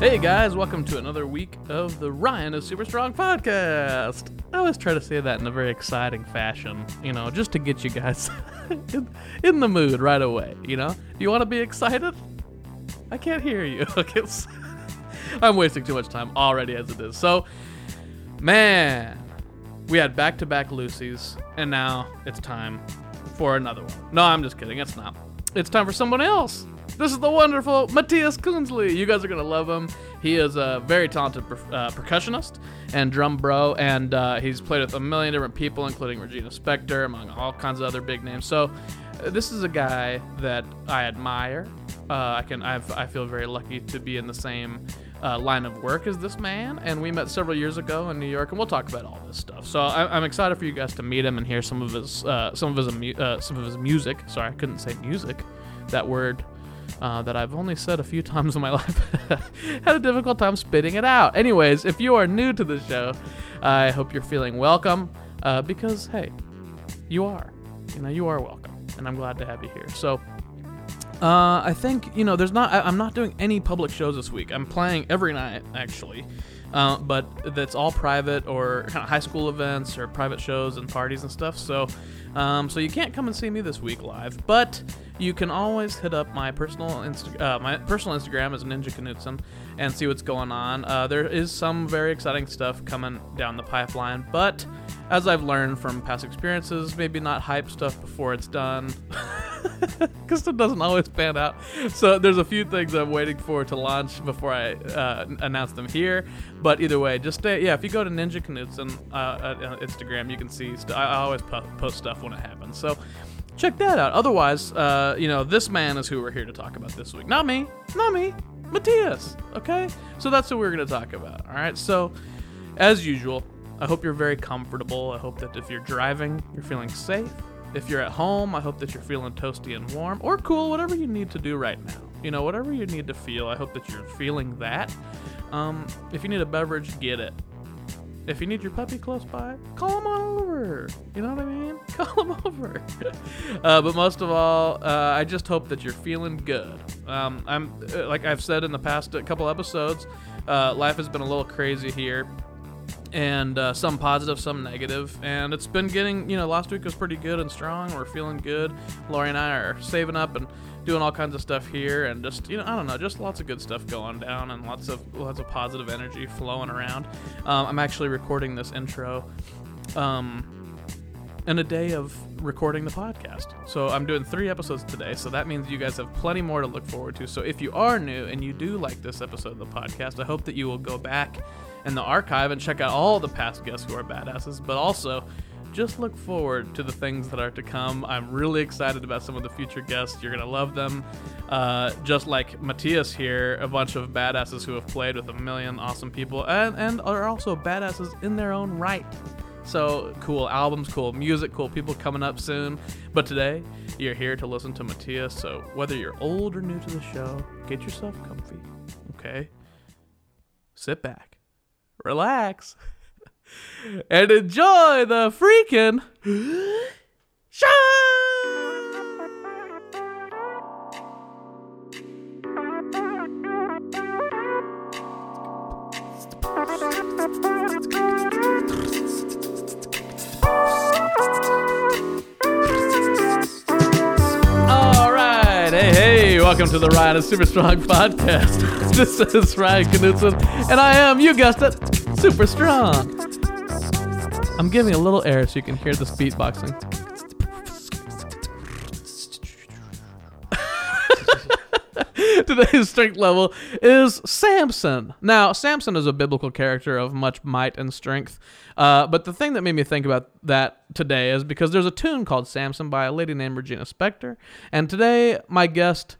Hey guys, welcome to another week of the Ryan is Super Strong podcast. I always try to say that in a very exciting fashion, you know, just to get you guys in, in the mood right away, you know? Do you want to be excited? I can't hear you. I'm wasting too much time already as it is. So, man, we had back to back Lucy's, and now it's time for another one. No, I'm just kidding. It's not. It's time for someone else. This is the wonderful Mathias Kunzli. You guys are going to love him. He is a very talented per- uh, percussionist and drum bro, and uh, he's played with a million different people, including Regina Spektor, among all kinds of other big names. So, uh, this is a guy that I admire. Uh, I can I've, I feel very lucky to be in the same uh, line of work as this man, and we met several years ago in New York, and we'll talk about all this stuff. So I, I'm excited for you guys to meet him and hear some of his uh, some of his uh, some of his music. Sorry, I couldn't say music, that word uh, that I've only said a few times in my life. Had a difficult time spitting it out. Anyways, if you are new to the show, I hope you're feeling welcome uh, because hey, you are, you know, you are welcome, and I'm glad to have you here. So. Uh, I think you know. There's not. I, I'm not doing any public shows this week. I'm playing every night actually, uh, but that's all private or kind of high school events or private shows and parties and stuff. So, um, so you can't come and see me this week live, but you can always hit up my personal Insta- uh, my personal Instagram is Ninja Knutson and see what's going on. Uh, there is some very exciting stuff coming down the pipeline, but as I've learned from past experiences, maybe not hype stuff before it's done. because it doesn't always pan out. So there's a few things I'm waiting for to launch before I uh, announce them here. But either way, just stay. Yeah, if you go to Ninja Knutson uh, at uh, Instagram, you can see. St- I I always post stuff when it happens. So check that out. Otherwise, uh, you know, this man is who we're here to talk about this week. Not me. Not me. Mathias. Okay. So that's what we're gonna talk about. All right. So as usual. I hope you're very comfortable. I hope that if you're driving, you're feeling safe. If you're at home, I hope that you're feeling toasty and warm or cool, whatever you need to do right now. You know, whatever you need to feel, I hope that you're feeling that. Um, if you need a beverage, get it. If you need your puppy close by, call him on over. You know what I mean? Call him over. uh, but most of all, uh, I just hope that you're feeling good. Um, I'm uh, like I've said in the past couple episodes, uh, life has been a little crazy here and uh, some positive, some negative. And it's been getting, you know, last week was pretty good and strong. We're feeling good. Lori and I are saving up and doing all kinds of stuff here, and just, you know, I don't know, just lots of good stuff going down and lots of lots of positive energy flowing around. Um, I'm actually recording this intro. Um, in a day of recording the podcast. So I'm doing three episodes today. So that means you guys have plenty more to look forward to. So if you are new and you do like this episode of the podcast, I hope that you will go back in the archive and check out all the past guests who are badasses, but also just look forward to the things that are to come. I'm really excited about some of the future guests. You're going to love them. Uh, just like Mathias here, a bunch of badasses who have played with a million awesome people and, and are also badasses in their own right. So cool albums, cool music, cool people coming up soon. But today, you're here to listen to Mathias. So whether you're old or new to the show, get yourself comfy, okay? Sit back, relax, and enjoy the freaking show! All right, hey, hey, welcome to the Ryan is Super Strong podcast. this is Ryan Knutson, and I am, you guessed it, super strong. I'm giving a little air so you can hear this beatboxing. Today's strength level is Samson. Now, Samson is a biblical character of much might and strength. Uh, but the thing that made me think about that today is because there's a tune called Samson by a lady named Regina Spektor. And today, my guest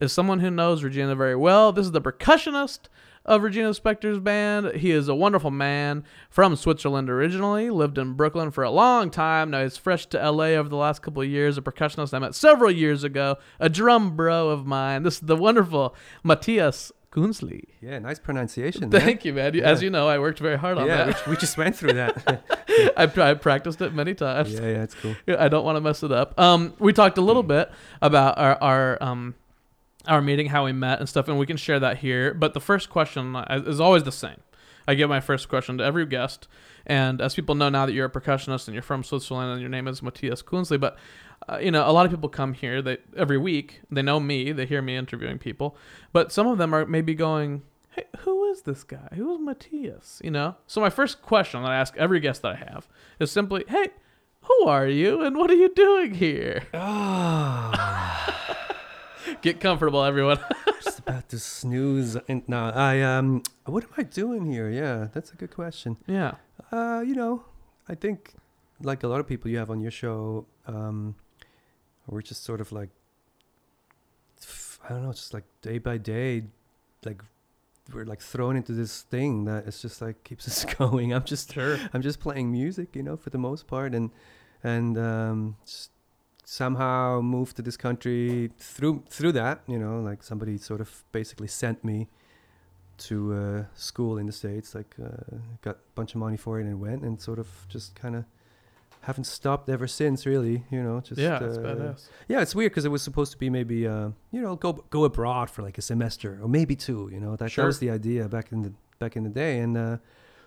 is someone who knows Regina very well. This is the percussionist of Regina Spektor's band. He is a wonderful man from Switzerland originally, lived in Brooklyn for a long time. Now he's fresh to LA over the last couple of years. A percussionist I met several years ago, a drum bro of mine. This is the wonderful Mathias Kunzli. Yeah, nice pronunciation. man. Thank you, man. You- As you know, I worked very hard on Yeah, we, that. we just went through that. I, I practiced it many times. yeah, yeah, it's cool. Yeah, I don't want to mess it up. Um, we talked a little bit about our, our um, our meeting, how we met and stuff, and we can share that here. But the first question is always the same. I give my first question to every guest, and as people know now that you're a percussionist and you're from Switzerland and your name is Mathias Kunzli, but uh, you know a lot of people come here they every week they know me they hear me interviewing people, but some of them are maybe going, hey, who is this guy? Who is Mathias? You know. So my first question that I ask every guest that I have is simply, hey, who are you and what are you doing here? Oh, Get comfortable, everyone. just about to snooze. And no, I um, what am I doing here? Yeah, that's a good question. yeah. Uh, you know, I think like a lot of people you have on your show, um, we're just sort of like, I don't know, just like day by day, like we're like thrown into this thing that it's just like keeps us going. I'm just Sure. I'm just playing music, you know, for the most part, and and um, just somehow moved to this country through through that, you know, like somebody sort of basically sent me to uh, school in the states, like uh, got a bunch of money for it and went, and sort of just kind of haven't stopped ever since, really, you know. Just yeah, it's uh, badass. yeah, it's weird because it was supposed to be maybe, uh, you know, go go abroad for like a semester or maybe two. You know, that, Sure. that was the idea back in the back in the day, and uh,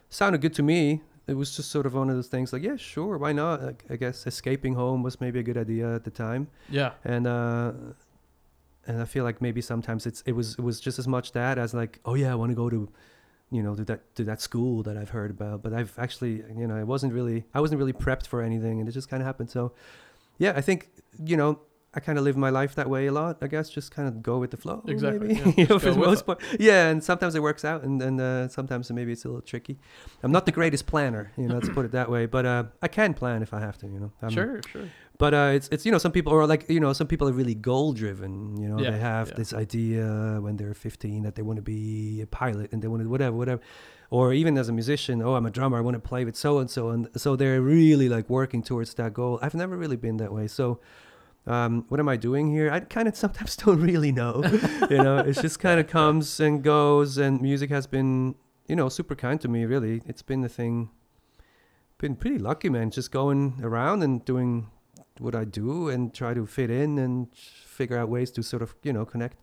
sounded good to me. It was just sort of one of those things, like, yeah, sure, why not? Like, I guess escaping home was maybe a good idea at the time, Yeah. and uh, and I feel like maybe sometimes it's it was it was just as much that as like, oh yeah, I want to go to, you know, to that to that school that I've heard about, but I've actually, you know, I wasn't really I wasn't really prepped for anything, and it just kind of happened. So, yeah, I think you know. I kind of live my life that way a lot. I guess just kind of go with the flow. Exactly, Maybe. yeah, you know, for the most it. part. Yeah, and sometimes it works out, and then uh, sometimes maybe it's a little tricky. I'm not the greatest planner, you know, let's put it that way. But uh, I can plan if I have to, you know. I'm- sure, sure. but uh, it's it's you know some people are like you know some people are really goal driven. You know Yeah, they have yeah. this idea when they're 15 that they want to be a pilot and they want to whatever whatever, or even as a musician, oh I'm a drummer, I want to play with so and so, and so they're really like working towards that goal. I've never really been that way, so. Um, what am I doing here? I kind of sometimes don't really know. you know, it just kind of comes and goes, and music has been, you know, super kind to me. Really, it's been the thing. Been pretty lucky, man. Just going around and doing what I do and try to fit in and figure out ways to sort of you know connect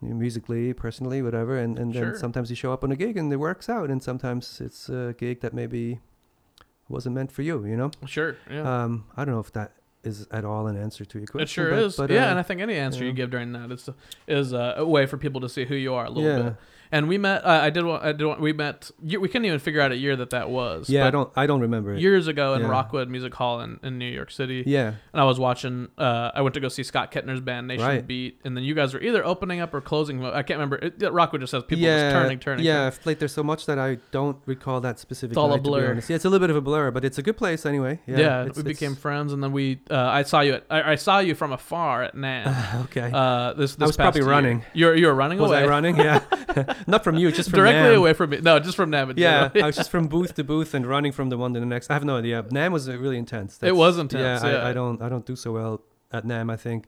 musically, personally, whatever. And and Sure. then sometimes you show up on a gig and it works out, and sometimes it's a gig that maybe wasn't meant for you. You know. Sure. Yeah. Um, I don't know if that is at all an answer to your question. it sure but, is. But, yeah, uh, and I think any answer you give during that is is uh, a way for people to see who you are a little yeah. bit. And we met. Uh, I did. I did. We met. We couldn't even figure out a year that that was. Yeah, I don't. I don't remember it. Years ago in Yeah. Rockwood Music Hall in, in New York City, Yeah, and I was watching. Uh, I went to go see Scott Kettner's band Nation Right. Beat, and then you guys were either opening up or closing. I can't remember. It, Rockwood just has people yeah, just turning, turning. Yeah, turning. I've played there so much that I don't recall that specific. It's all a night, be blur. Yeah, it's a little bit of a blur, but it's a good place anyway. Yeah, Yeah, we became friends, and then we. Uh, I saw you at. I, I saw you from afar at NAMM. okay. Uh, this, this was past probably year. running. You're you were running was away. I running? Yeah, not from you, just from directly NAMM. away from me. No, just from NAMM. Yeah. I was just from booth to booth and running from the one to the next. I have no idea. NAMM was uh, really intense. It was intense, Yeah, yeah. I, I don't. I don't do so well at NAMM. I think,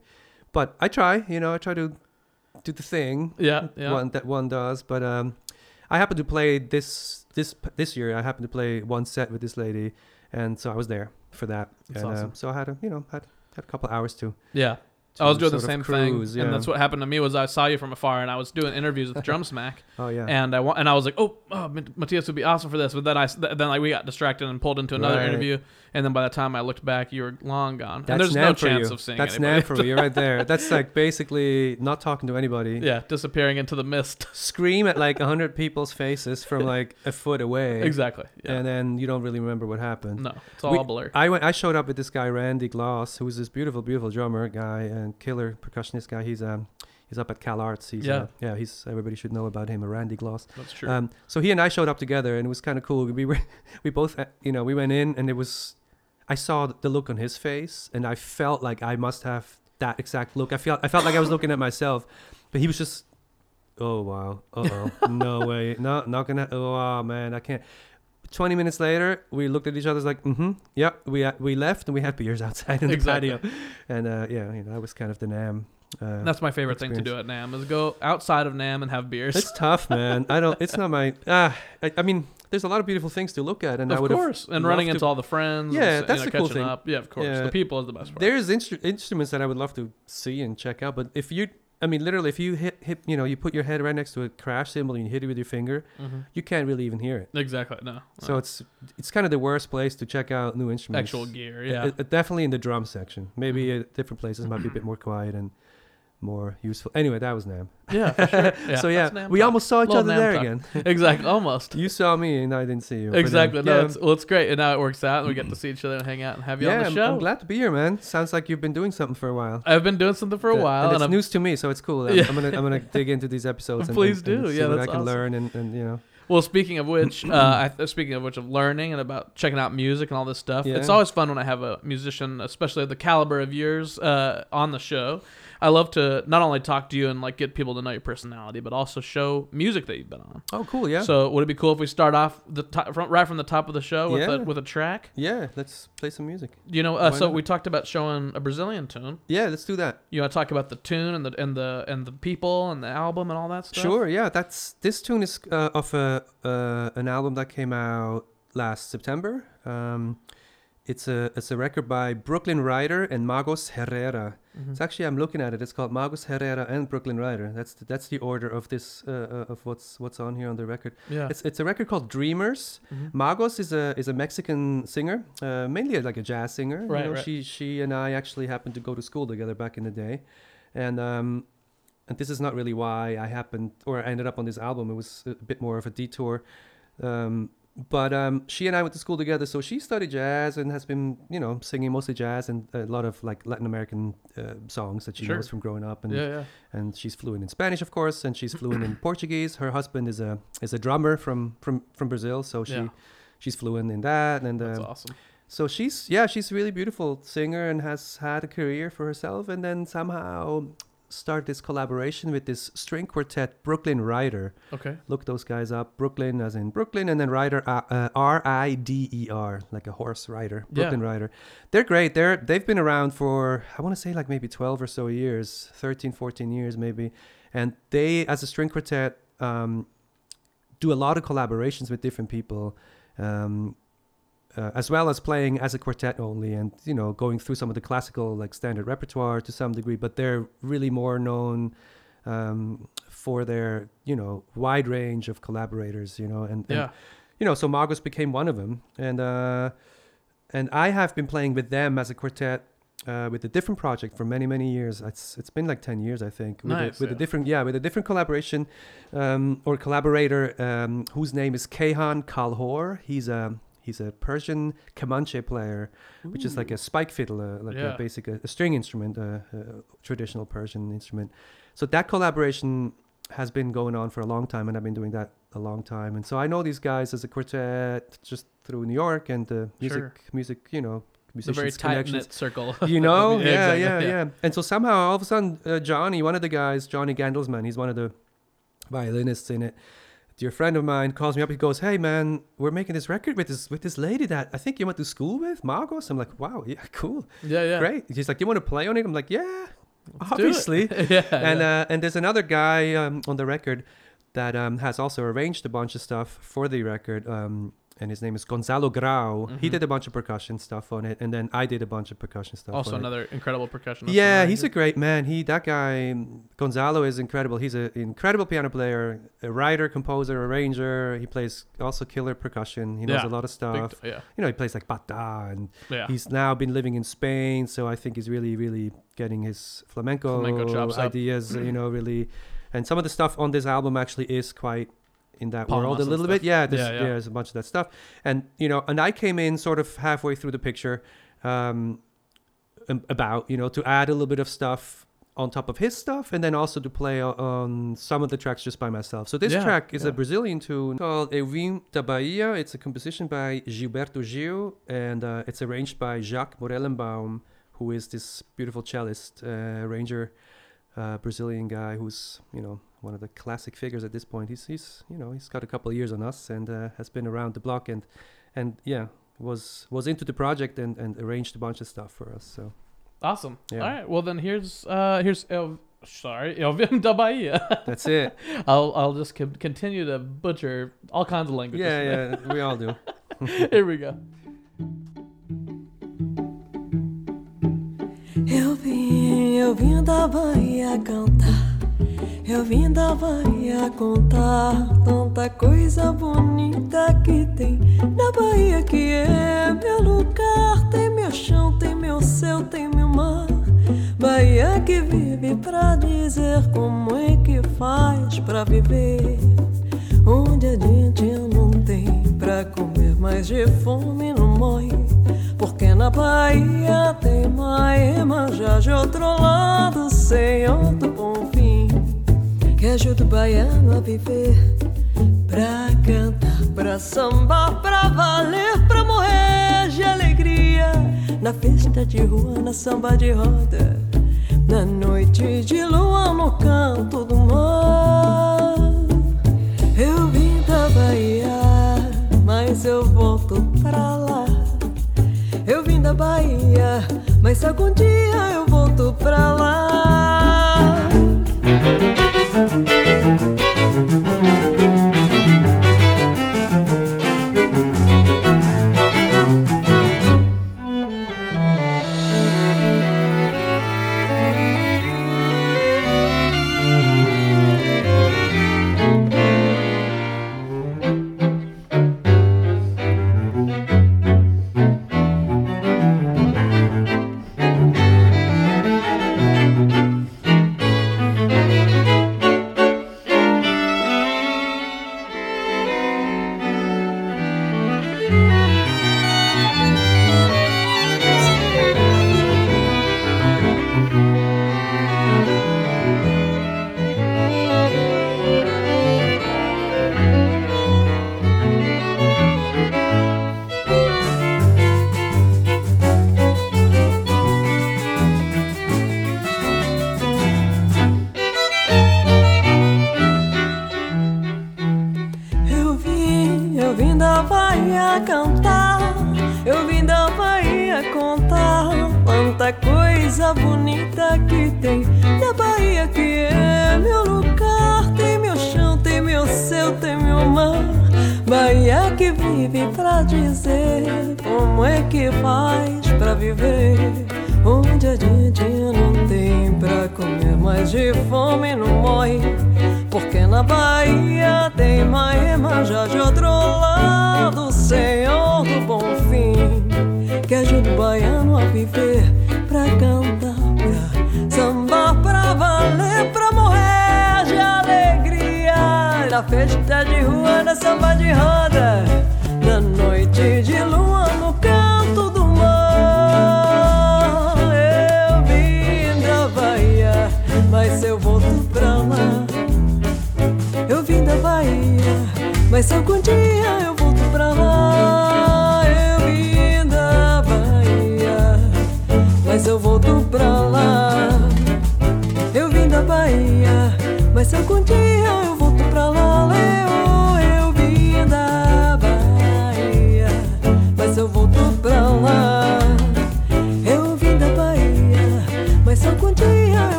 but I try. You know, I try to do the thing. yeah, yeah. one that one does. But um, I happened to play this this this year. I happened to play one set with this lady, and so I was there for that. That's and, uh, awesome. so I had a you know had had a couple hours to. yeah. I was doing the same of thing, cruise, and that's what happened to me. Was I saw you from afar, and I was doing interviews with Drum Smack, Oh yeah. and I and I was like, oh, oh, Mathias would be awesome for this. But then I then like we got distracted and pulled into another Right. interview, and then by the time I looked back, you were long gone, That's and there's no chance you. of seeing That's anybody. For you right there. That's like basically not talking to anybody. yeah, disappearing into the mist. Scream at like a hundred people's faces from like a foot away. exactly. Yeah. And then you don't really remember what happened. no, it's all We- a blur. I went. I showed up with this guy Randy Gloss, who's this beautiful, beautiful drummer guy and killer percussionist guy. He's um he's up at Cal Arts. He's Yeah. uh, yeah. He's everybody should know about him. A Randy Gloss. That's true. Um, so he and I showed up together, and it was kind of cool. We were we both uh, you know we went in, and it was I saw the look on his face, and I felt like I must have that exact look. I felt I felt like I was looking at myself, but he was just. Oh wow! Uh oh! no way! No, not gonna. Oh wow, man! I can't. 20 minutes later, we looked at each other like, mm-hmm, yeah, we uh, we left and we had beers outside in the Exactly. patio. And uh, yeah, you know, that was kind of the NAMM. Uh, That's my favorite thing to do at NAMM is go outside of NAMM and have beers. it's tough, man. I don't, it's not my, ah, I, I mean, there's a lot of beautiful things to look at. And I of would course, and running into to- all the friends. Yeah, and, that's you know, the cool thing. up. Yeah, of course. Yeah. The people is the best part. There's instru- instruments that I would love to see and check out, but if you I mean, literally, if you hit hit, you know, you put your head right next to a crash cymbal and you hit it with your finger, hmm you can't really even hear it. Exactly. No. So no. it's it's kind of the worst place to check out new instruments. actual gear. Yeah. uh, definitely in the drum section. Maybe Mhm. uh, different places might be a bit more quiet and more useful. Anyway, that was NAMM. yeah. For sure. Yeah. so yeah, we almost saw each Little other NAMM there talk. again. exactly. Almost. you saw me and I didn't see you. um, Exactly. No, yeah. it's well, it's great, and now it works out, and we get to see each other and hang out and have you yeah, on the I'm. I'm glad to be here, man. Sounds like you've been doing something for a while. I've been doing something for a while, and and, it's I'm, news to me, so it's cool. I'm, Yeah. I'm gonna I'm gonna dig into these episodes. And, Please and- and do. see Yeah, what I can awesome. learn and, and you know. Well, speaking of which, uh, I, speaking of which, of learning and about checking out music and all this stuff, it's always fun when I have a musician, especially of the caliber of yours, uh, on the show. I love to not only talk to you and like get people to know your personality, but also show music that you've been on. Oh, cool. Yeah. So, would it be cool if we start off the top, from, right from the top of the show with Yeah. a, with a track? yeah. Let's play some music. You know, uh, so not? we talked about showing a Brazilian tune. Yeah, let's do that. You want to talk about the tune and the and the and the people and the album and all that stuff? Sure. Yeah. That's this tune is uh, of a uh, an album that came out last September. Um, it's a it's a record by Brooklyn Rider and Magos Herrera. Mhm. It's actually I'm looking at it. It's called Magos Herrera and Brooklyn Rider. That's the, that's the order of this uh, uh, of what's what's on here on the record. Yeah. It's it's a record called Dreamers. Mhm. Magos is a is a Mexican singer, uh, mainly like a jazz singer. You Right, know, right. She she and I actually happened to go to school together back in the day, and um, and this is not really why I happened or I ended up on this album. It was a bit more of a detour. Um, but um, she and I went to school together, so she studied jazz and has been, you know, singing mostly jazz and a lot of like Latin American uh, songs that she Sure. knows from growing up. And yeah, yeah. and she's fluent in Spanish, of course, and she's fluent in Portuguese. Her husband is a is a drummer from from from Brazil, so she Yeah. she's fluent in that. And That's um, awesome. so she's yeah, she's a really beautiful singer and has had a career for herself, and then somehow start this collaboration with this string quartet, Brooklyn Rider. Okay. Look those guys up, Brooklyn as in Brooklyn, and then Rider uh, uh, R I D E R, like a horse rider, Brooklyn Rider. They're great. They're they've been around for I want to say like maybe 12 or so years, 13, 14 years maybe, and they as a string quartet um, do a lot of collaborations with different people. Um, uh, as well as playing as a quartet only and you know going through some of the classical like standard repertoire to some degree but they're really more known um, for their you know wide range of collaborators you know and, and Yeah. you know so Magos became one of them and uh, and I have been playing with them as a quartet uh, with a different project for many many years it's it's been like 10 years I think with, Nice, a, with yeah. a different yeah with a different collaboration um, or collaborator um, whose name is Kayhan Kalhor he's a he's a Persian Kamancheh player which is like a spike fiddle, uh, like Yeah. a basic a, a string instrument, uh, a traditional Persian instrument. So that collaboration has been going on for a long time, and I've been doing that a long time. And so I know these guys as a quartet just through New York and the music, Sure. music, you know, It's a very tight connections. knit circle. You know, Yeah, yeah, exactly, yeah, yeah. yeah, And so somehow, all of a sudden, uh, Johnny, one of the guys, Johnny Gandelsman, he's one of the violinists in it. Dear friend of mine calls me up. He goes, "Hey man, we're making this record with this with this lady that I think you went to school with, Magos." I'm like, "Wow, yeah, cool, yeah, yeah. great." He's like, "You want to play on it?" I'm like, "Yeah, Do it. obviously." yeah. and yeah. uh, and there's another guy um, on the record that um, has also arranged a bunch of stuff for the record. Um, and his name is Gonzalo Grau. He Mhm. did a bunch of percussion stuff on it, and then I did a bunch of percussion stuff. also on it. another incredible percussionist. Yeah, he's a great man. He that guy Gonzalo is incredible. He's an incredible piano player, a writer, composer, arranger. He plays also killer percussion. He knows Yeah, a lot of stuff. Big, yeah, You know, he plays like bata, and yeah. he's now been living in Spain. So I think he's really, really getting his flamenco, Flamenco ideas. You know, really, and some of the stuff on this album actually is quite in that Palmas world a little bit. Yeah, there's, Yeah, yeah. there's a bunch of that stuff, and you know, and I came in sort of halfway through the picture. Um, about you know to add a little bit of stuff on top of his stuff and then also to play on some of the tracks just by myself so this Yeah, track is a brazilian tune called Eu Vim da Bahia it's a composition by gilberto gil and uh, it's arranged by jaques morelenbaum who is this beautiful cellist uh, arranger uh, brazilian guy who's you know one of the classic figures at this point he's he's you know he's got a couple of years on us and uh, has been around the block and and yeah was was into the project and and arranged a bunch of stuff for us so awesome. Yeah. All right. Well, then here's uh here's El, sorry El Vim da Bahia. that's it I'll I'll just con- continue to butcher all kinds of languages. yeah yeah we all do Here we go. Eu vim eu vim da Bahia cantar. Eu vim da Bahia contar tanta coisa bonita que tem na Bahia que é meu lugar. Tem meu chão, tem meu céu, tem meu mar. Bahia que vive pra dizer como é que faz pra viver. Onde a gente não tem pra comer, mas de fome não morre. Porque na Bahia tem Maema já de outro lado, sem outro bom fim. Que ajuda o baiano a viver, pra cantar, pra sambar, pra valer, pra morrer de alegria. Na festa de rua, na samba de roda, na noite de lua, no canto do mar. Eu vim da Bahia, mas eu volto pra lá. Eu vim da Bahia, mas algum dia eu volto pra lá. Eu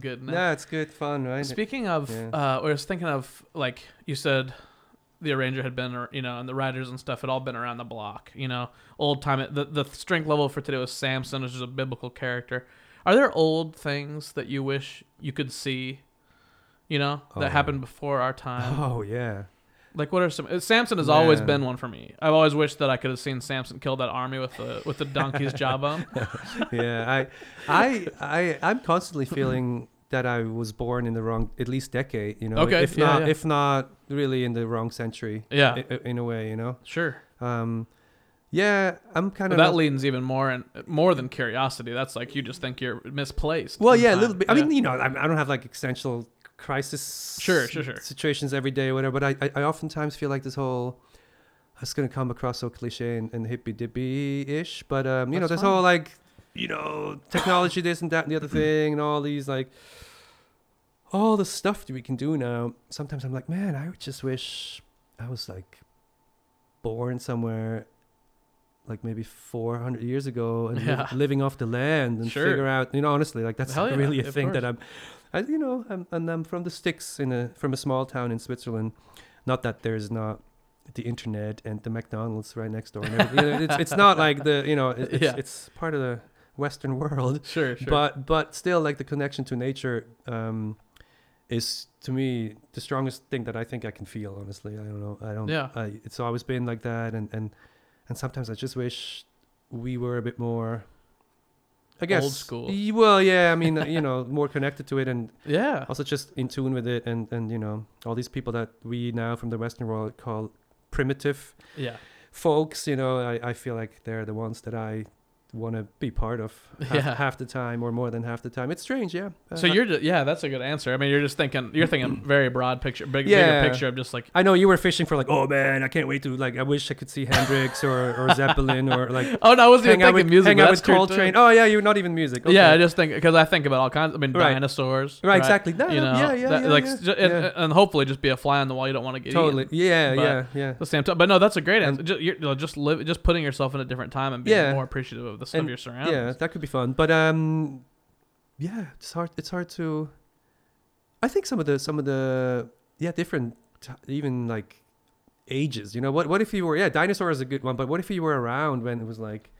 good. No, it's good fun, right? Speaking of, Yeah. uh, I was thinking of like you said, the arranger had been, you know, and the writers and stuff had all been around the block. You know, old time. The the strength level for today was Samson, which is a biblical character. Are there old things that you wish you could see? You know, that Oh. happened before our time. Oh yeah. Like, what are some? Samson has always Man. been one for me. I've always wished that I could have seen Samson kill that army with the with the donkey's jawbone. yeah, I, I, I, I'm constantly feeling that I was born in the wrong, at least decade. You know, Okay, if yeah, not, yeah. if not really in the wrong century. Yeah. i- i- in, a way, you know. Sure. Um, yeah, I'm kind But of that leans even more and more than curiosity. That's like you just think you're misplaced. Well, yeah, a little bit. I mean, you know, I, I don't have like existential crisis Sure, sure, sure. situations every day or whatever. But I, I, I oftentimes feel like this whole it's gonna come across so cliche and, and hippy dippy ish. But um, you know, That's this fine. whole like you know technology, this and that and the other thing, and all these like all the stuff that we can do now. Sometimes I'm like, man, I just wish I was like born somewhere like maybe 400 years ago and li- living off the land and Sure. figure out you know honestly like that's yeah, really a thing that i'm I, you know I'm, and i'm from the sticks in a from a small town in switzerland not that there's not the internet and the mcdonald's right next door and everything. You know, it's, it's not like the you know it's, Yeah. it's part of the western world Sure, sure. but but still like the connection to nature um is to me the strongest thing that i think i can feel honestly i don't know i don't Yeah. I, it's always been like that and and and sometimes i just wish we were a bit more i guess Old school. y- well yeah i mean uh, you know more connected to it and yeah. also just in tune with it and and you know all these people that we now from the western world call primitive Yeah. folks you know i, I feel like they're the ones that i want to be part of half, Yeah. half the time or more than half the time it's strange yeah So Uh, you're just, yeah, that's a good answer. I mean, you're just thinking you're thinking very broad picture, big Yeah. bigger picture of just like I know you were fishing for like, oh man, I can't wait to like. I wish I could see Hendrix or, or Zeppelin or like oh no, I wasn't even thinking with music. hang out with. Coltrane. Oh yeah, you're not even music. Okay. Yeah, I just think because I think about all kinds. I mean, Right. dinosaurs. Right, exactly. No, You know, yeah, yeah, that- yeah, like, yeah, and, and hopefully just be a fly on the wall you don't want to get totally. eaten. Yeah, But- yeah, yeah. The same time, but no, that's a great And- answer. Just, you're, know, just live, just putting yourself in a different time and being more appreciative of the of And- your surroundings. Yeah, that could be fun. But um, yeah, it's hard. It's hard to. I think some of the some of the yeah different even like ages. You know what? What if you were yeah dinosaur is a good one, but what if you were around when it was like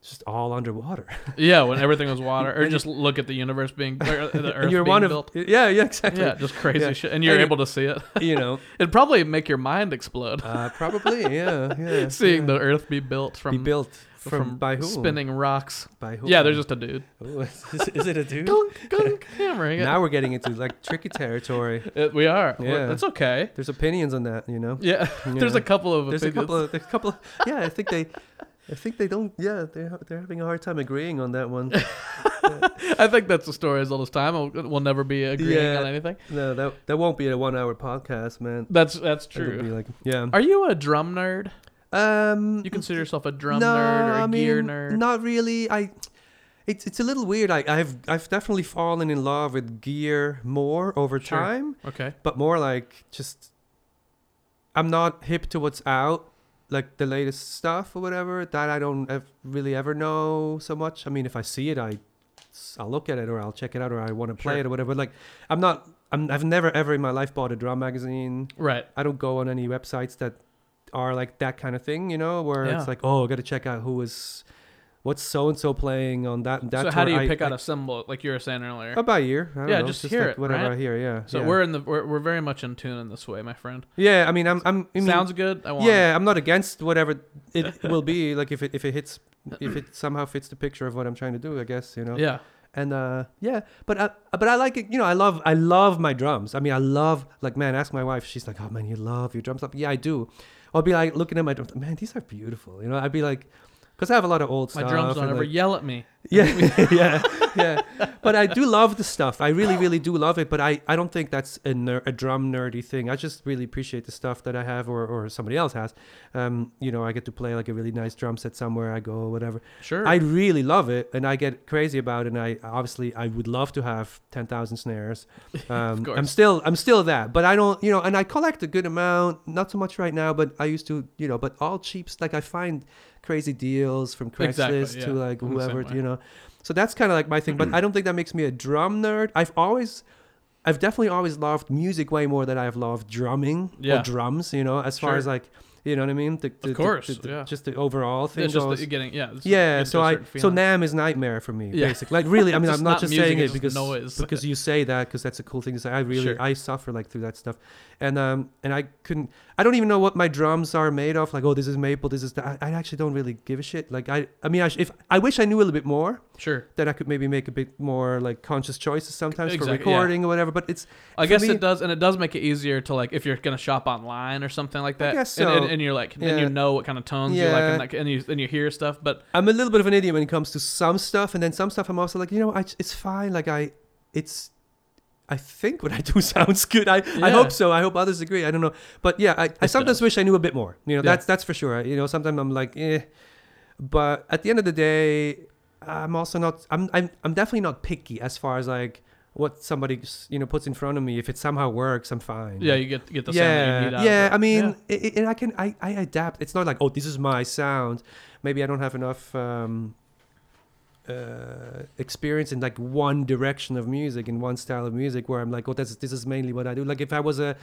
just all underwater Yeah, when everything was water, or And just look at the universe being, the Earth and you're being one of built. yeah yeah exactly Yeah, just crazy Yeah. shit, and you're And able to see it. you know It'd probably make your mind explode uh, probably yeah yeah seeing yeah. the Earth be built from be built from, from by who spinning rocks. by who Yeah, there's just a dude. Ooh, is, is it a dude Gunk, gunk, hammering it. now we're getting into like tricky territory It- uh, we are. We're- Yeah. That's okay. there's opinions on that you know Yeah. There's a couple of There's a opinions. couple. Of, there's a couple. Of, yeah, I think they. I think they don't. Yeah, they're they're having a hard time agreeing on that one. I think that's the story as old as time. We'll, we'll never be agreeing Yeah. on anything. no, that that won't be a one-hour podcast, man. That's that's true. like, yeah. Are you a drum nerd? Um, You consider yourself a drum no, nerd or a I mean, gear nerd? Not really. I. It's it's a little weird. I I've I've definitely fallen in love with gear more over Sure. time, Okay. but more like just. I'm not hip to what's out, like the latest stuff or whatever. That I don't ev- really ever know so much. I mean, if I see it, I I'll look at it or I'll check it out or I want to play Sure. it or whatever. But like, I'm not. I'm, I've never ever in my life bought a drum magazine. Right. I don't go on any websites that are like that kind of thing. You know, where Yeah. it's like, oh, I got to check out who is, what's so and so playing on that. that so how do you I- pick I, out a cymbal like you were saying earlier? By ear. I don't Yeah, know, just hear like it, Whatever right? I hear. Yeah. So yeah. we're in the we're, we're very much in tune in this way, my friend. Yeah. I mean, I'm. I'm. I mean, Sounds good. I want. yeah, I'm not against whatever it will be. Like if it if it hits if it somehow fits the picture of what I'm trying to do, I guess you know. Yeah. And uh, yeah, but I, but I like it. You know, I love I love my drums. I mean, I love like man. Ask my wife. She's like, oh man, you love your drums. Yeah, I do. I'll be like looking at my. Man, these are beautiful. You know, I'd be like, because I have a lot of old My stuff. drums don't ever like- yell at me. yeah, yeah, yeah. But I do love the stuff. I really, really do love it. But I, I don't think that's a, ner- a drum nerdy thing. I just really appreciate the stuff that I have or, or somebody else has. Um, you know, I get to play like a really nice drum set somewhere I go, or whatever. Sure. I really love it, and I get crazy about it. And I obviously I would love to have ten thousand snares. Um, course. I'm still I'm still that, but I don't you know. And I collect a good amount, not so much right now, but I used to you know. But all cheap stuff like I find crazy deals from Craigslist Exactly, to like I'm whoever you know. So that's kind of like my thing. But I don't think that makes me a drum nerd. I've always. I've definitely always loved music way more than I've loved drumming Yeah. or drums, you know, as far as like, you know what I mean? The, the- the- course, the- the- yeah. Just the overall thing it's just that goes. you're getting yeah. Yeah, so I so. NAMM is nightmare for me, Yeah. basically. Like really, I mean, I'm not, not just music, saying it because noise. because you say that because that's a cool thing to say. I really Sure. I suffer like through that stuff, and um and I couldn't. I don't even know what my drums are made of. Like oh, this is maple, this is that. I, I actually don't really give a shit. Like I I mean, I if I wish I knew a little bit more, Sure. then I could maybe make a bit more like conscious choices sometimes Exactly, for yeah. recording or whatever. But it's I guess me- it does, and it does make it easier to like if you're gonna shop online or something like that. I guess and, and, so. And you're like, then Yeah. you know what kind of tones you like, and, like, and you and you hear stuff. But I'm a little bit of an idiot when it comes to some stuff, and then some stuff I'm also like, you know, I, it's fine. Like I, it's, I think what I do sounds good. I, I hope so. I hope others agree. I don't know, but yeah, I, I sometimes wish I knew a bit more. You know, Yeah. that's that's for sure. You know, sometimes I'm like, eh, but at the end of the day, I'm also not. I'm I'm I'm definitely not picky as far as like what somebody you know puts in front of me. If it somehow works, I'm fine. Yeah, you get get the sound yeah, need yeah. I mean, Yeah. i i and I can I, I adapt. It's not like oh, this is my sound. Maybe I don't have enough um, uh, experience in like one direction of music, in one style of music, where I'm like, oh, that's this is mainly what I do. Like if I was a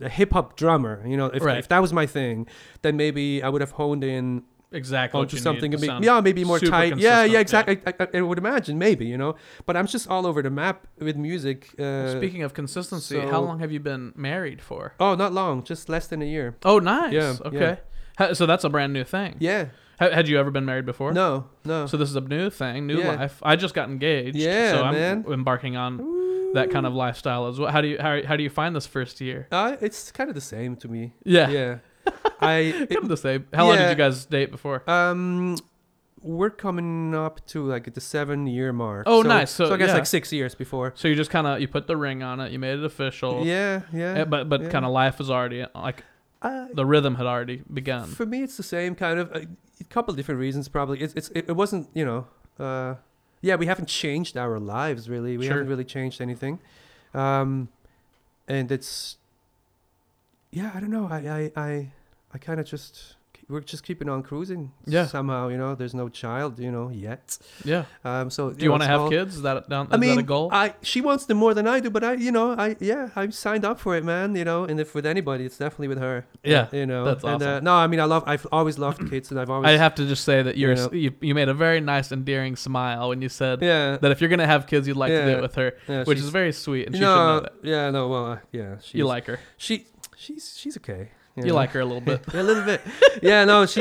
a hip hop drummer, you know, if, Right. if that was my thing, then maybe I would have honed in exactly onto something need be, yeah maybe more tight yeah yeah exactly I, I, I would imagine maybe you know but i'm just all over the map with music uh, Speaking of consistency, how long have you been married for? oh not long just less than a year Oh, nice. Yeah, okay. yeah. So that's a brand new thing. yeah Had you ever been married before? no no So this is a new thing, new Yeah. life. I just got engaged. Yeah, so I'm man. embarking on that kind of lifestyle as well. How do you how, how do you find this first year? uh, it's kind of the same to me Yeah. yeah i Kind of the same. How long did you guys date before? um we're coming up to like the seven year mark Oh, nice. So, i guess yeah. like six years before So you just kind of you put the ring on it, you made it official. yeah yeah Eh, but but yeah. kind of life was already like uh, the rhythm had already begun. For me, it's the same kind of a, a couple different reasons. Probably it's, it's it, it wasn't you know uh, yeah we haven't changed our lives really. We Sure. haven't really changed anything, um, and it's yeah I don't know I I I, I kind of just we're just keeping on cruising Yeah. somehow you know there's no child you know yet Yeah. um so Do you want to have all- kids? Is that down? I mean, that a goal? I she wants them more than I do, but I, you know, I yeah, I signed up for it, man. You know, and if with anybody, it's definitely with her. Yeah, you know, that's and, Uh, awesome. no, I mean, I love, I've always loved kids, and I've always, I have to just say that you're You know. you, you made a very nice, endearing smile when you said yeah, that if you're gonna have kids, you'd like to do it with her, yeah, which is very sweet, and she should know no, that. yeah, no, well, uh, yeah, You like her. she, she's she's okay. You know. like her a little bit. a little bit. Yeah, no, she,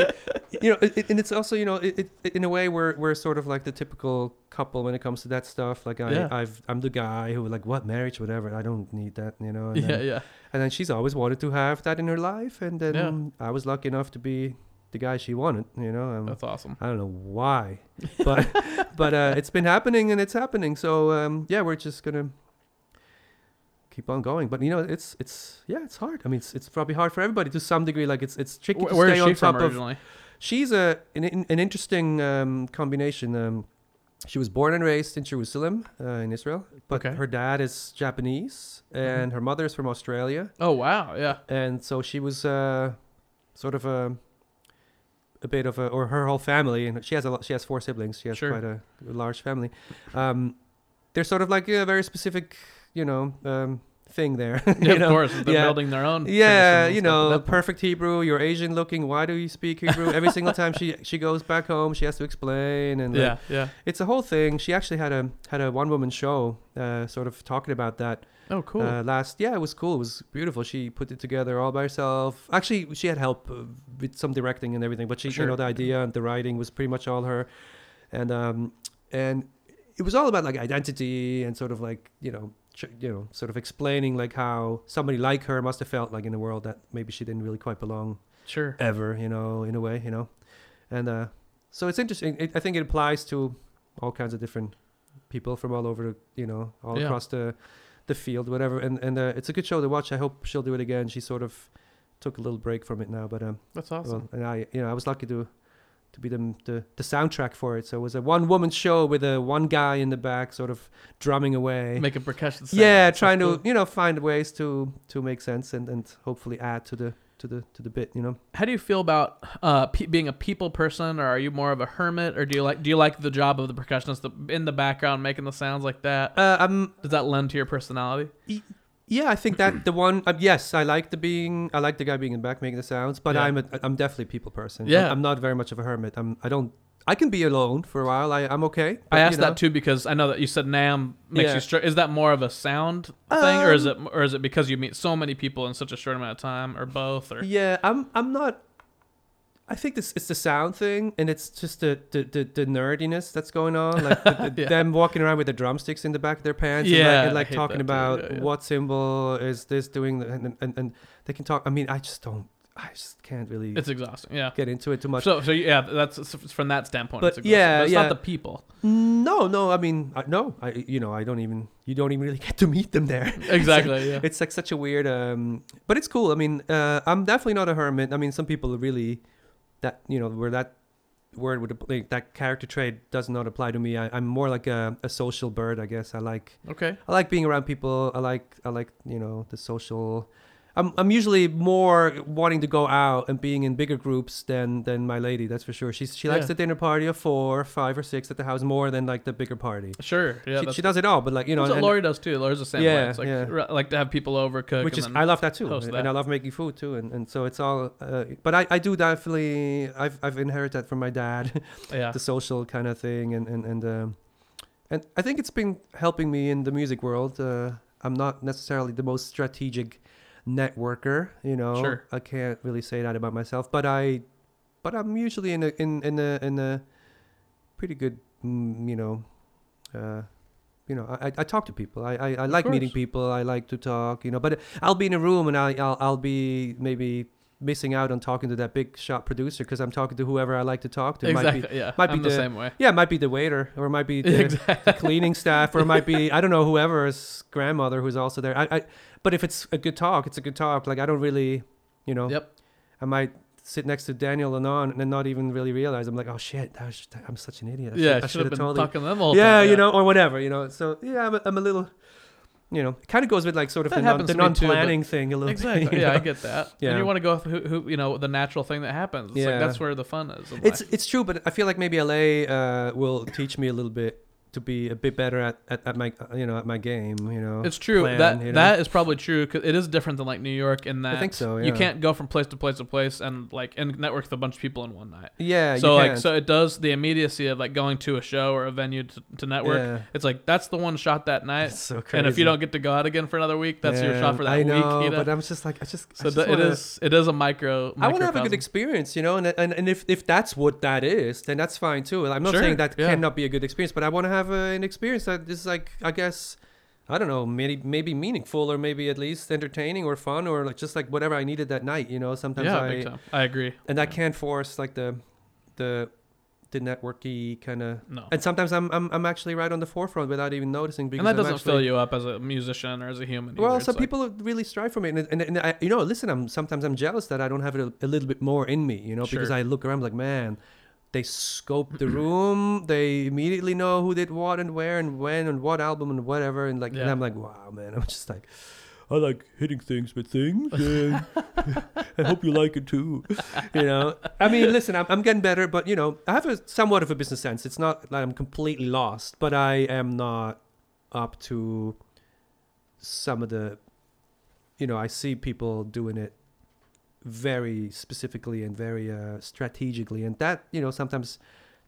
you know, it, it- and it's also, you know, it, it, in a way, we're we're sort of like the typical couple when it comes to that stuff. Like I, Yeah. I've, I'm the guy who like what marriage, whatever. I don't need that, you know. And yeah, then, yeah. and then she's always wanted to have that in her life, and then Yeah. I was lucky enough to be the guy she wanted. You know, um, That's awesome. I don't know why, but but uh, it's been happening and it's happening. So um, yeah, we're just gonna keep on going. But you know, it's it's yeah, it's hard. I mean, it's, it's probably hard for everybody to some degree. Like it's it's tricky Wh- to Where stay is on top of. originally? She's a an, an interesting um, combination. Um, she was born and raised in Jerusalem, uh, in Israel, but Okay. her dad is Japanese and her mother is from Australia Oh wow, yeah. and so she was uh, sort of a a bit of a or her whole family and she has a lot, she has four siblings she has Sure. quite a, a large family um, they're sort of like a very specific you know um, thing there Yeah, you of know? course, they're yeah. building their own. yeah you and stuff at know perfect hebrew you're asian looking why do you speak hebrew every single time she she goes back home she has to explain and like, Yeah, yeah. it's a whole thing she actually had a had a one woman show uh, sort of talking about that Oh, cool. uh, last yeah it was cool it was beautiful she put it together all by herself actually she had help uh, with some directing and everything but she Sure. you know the idea and the writing was pretty much all her and um and it was all about like identity and sort of like you know you know sort of explaining like how somebody like her must have felt like in a world that maybe she didn't really quite belong sure. ever you know in a way you know and uh so it's interesting it, i think it applies to all kinds of different people from all over you know all Yeah. across the the field whatever and and uh, it's a good show to watch i hope she'll do it again she sort of took a little break from it now but um That's awesome. well, and i you know i was lucky to to be the, the the soundtrack for it so it was a one woman show with a one guy in the back sort of drumming away Making percussion sounds. yeah trying cool. to you know find ways to to make sense and and hopefully add to the to the to the bit you know How do you feel about uh, pe- being a people person, or are you more of a hermit, or do you like do you like the job of the percussionist in the background making the sounds like that? uh, i'm Does that lend to your personality? Yeah, I think that the one. Uh, yes, I like the being. I like the guy being in the back making the sounds, but Yeah. I'm a, I'm definitely a people person. Yeah. I'm, I'm not very much of a hermit. I'm. I don't. I can be alone for a while. I, I'm okay. but, I you asked know. that too because I know that you said NAMM makes Yeah. you. Str- is that more of a sound thing, or is it Um, or is it because you meet so many people in such a short amount of time, or both? Or Yeah, I'm. I'm not. I think this it's the sound thing, and it's just the the, the, the nerdiness that's going on, like the, the, Yeah. them walking around with the drumsticks in the back of their pants, and Yeah, like, and like talking about Yeah, yeah. what cymbal is this doing, and, and and they can talk. I mean, I just don't. I just can't really It's exhausting. Yeah. get into it too much. So, so yeah, that's from that standpoint. But it's exhausting. yeah, But it's yeah. not the people. no, no, I mean, I, no, I you know, I don't even you don't even really get to meet them there. Exactly. yeah. it's like such a weird um but it's cool i mean uh i'm definitely not a hermit i mean some people really that you know where that word would like that character trait does not apply to me. I, i'm more like a, a social bird i guess. I like Okay. i like being around people. I like i like you know the social I'm, I'm usually more wanting to go out and being in bigger groups than than my lady that's for sure she's she likes Yeah. the dinner party of four five or six at the house more than like the bigger party Sure. Yeah. she, she does it all but like you know and- Lori does too. Lori's the same way. Yeah, It's like yeah. r- like to have people over, cook, which and is I love that too, host and that. I love making food too, and, and so it's all. Uh, but I, I do definitely I've I've inherited that from my dad, yeah. the social kind of thing, and and and um, and I think it's been helping me in the music world. Uh, I'm not necessarily the most strategic networker, you know. Sure. I can't really say that about myself, but I, but I'm usually in a in in a in a pretty good, mm, you know. Uh, you know, I, I talk to people. I, I, I like meeting people. I like to talk. You know, but I'll be in a room and I, I'll I'll be maybe missing out on talking to that big shot producer because I'm talking to whoever I like to talk to. It might be- Exactly. yeah. might be I'm the the- same way. yeah, it might be the waiter, or it might be the, Exactly. the cleaning staff, or it might be I don't know whoever's grandmother who's also there. I, I, but if it's a good talk, it's a good talk. Like I don't really, you know, Yep. I might sit next to Daniel and on and not even really realize I'm like, oh shit, that was, I'm such an idiot. I yeah. should, I Should have been totally, talking to them all. yeah, time, you know, or whatever, you know. So yeah, I'm a, I'm a little, you know, kind of goes with like sort of That the, non, the me too, non-planning thing a little. bit, Exactly. Yeah, I get that. Yeah. And you want to go with who, who, you know, the natural thing that happens. It's Yeah. like that's where the fun is. It's life. it's true, but I feel like maybe LA uh, will teach me a little bit to be a bit better at, at, at my uh, you know at my game. You know, It's true. plan, that you know? that is probably true. 'cause it is different than like New York in that think so, you can't go from place to place to place and like and network with a bunch of people in one night. yeah. so like can't. so it does the immediacy of like going to a show or a venue to, to network. Yeah. It's like that's the one shot that night. So crazy. And if you don't get to go out again for another week, that's your shot for that I know, week. You know? but I'm just like I just I so just the, it wanna- is it is a micro. I want to have a good experience, you know, and, and and if if that's what that is, then that's fine too. I'm not Sure, saying that yeah. cannot be a good experience, but I want to have uh, an experience that is like I guess I don't know, maybe maybe meaningful or maybe at least entertaining or fun or like just like whatever I needed that night, you know. Sometimes Yeah, I. I agree. and I can't force like the the the networky kind of No. and sometimes I'm, I'm I'm actually right on the forefront without even noticing because And that I'm doesn't actually, fill you up as a musician or as a human. well, either. some It's like- people really strive for me, and, and, and I, you know, listen, I'm sometimes I'm jealous that I don't have it a, a little bit more in me, you know, because I look around like, man, they scope the room, they immediately know who did what and where and when and what album and whatever, and like, and Yeah. I'm like, wow, man, I'm just like. I like hitting things with things. and I hope you like it too. You know, I mean, listen, I'm, I'm getting better, but you know, I have a somewhat of a business sense. It's not that I'm completely lost, but I am not up to some of the you know i see people doing it very specifically and very uh, strategically and that you know sometimes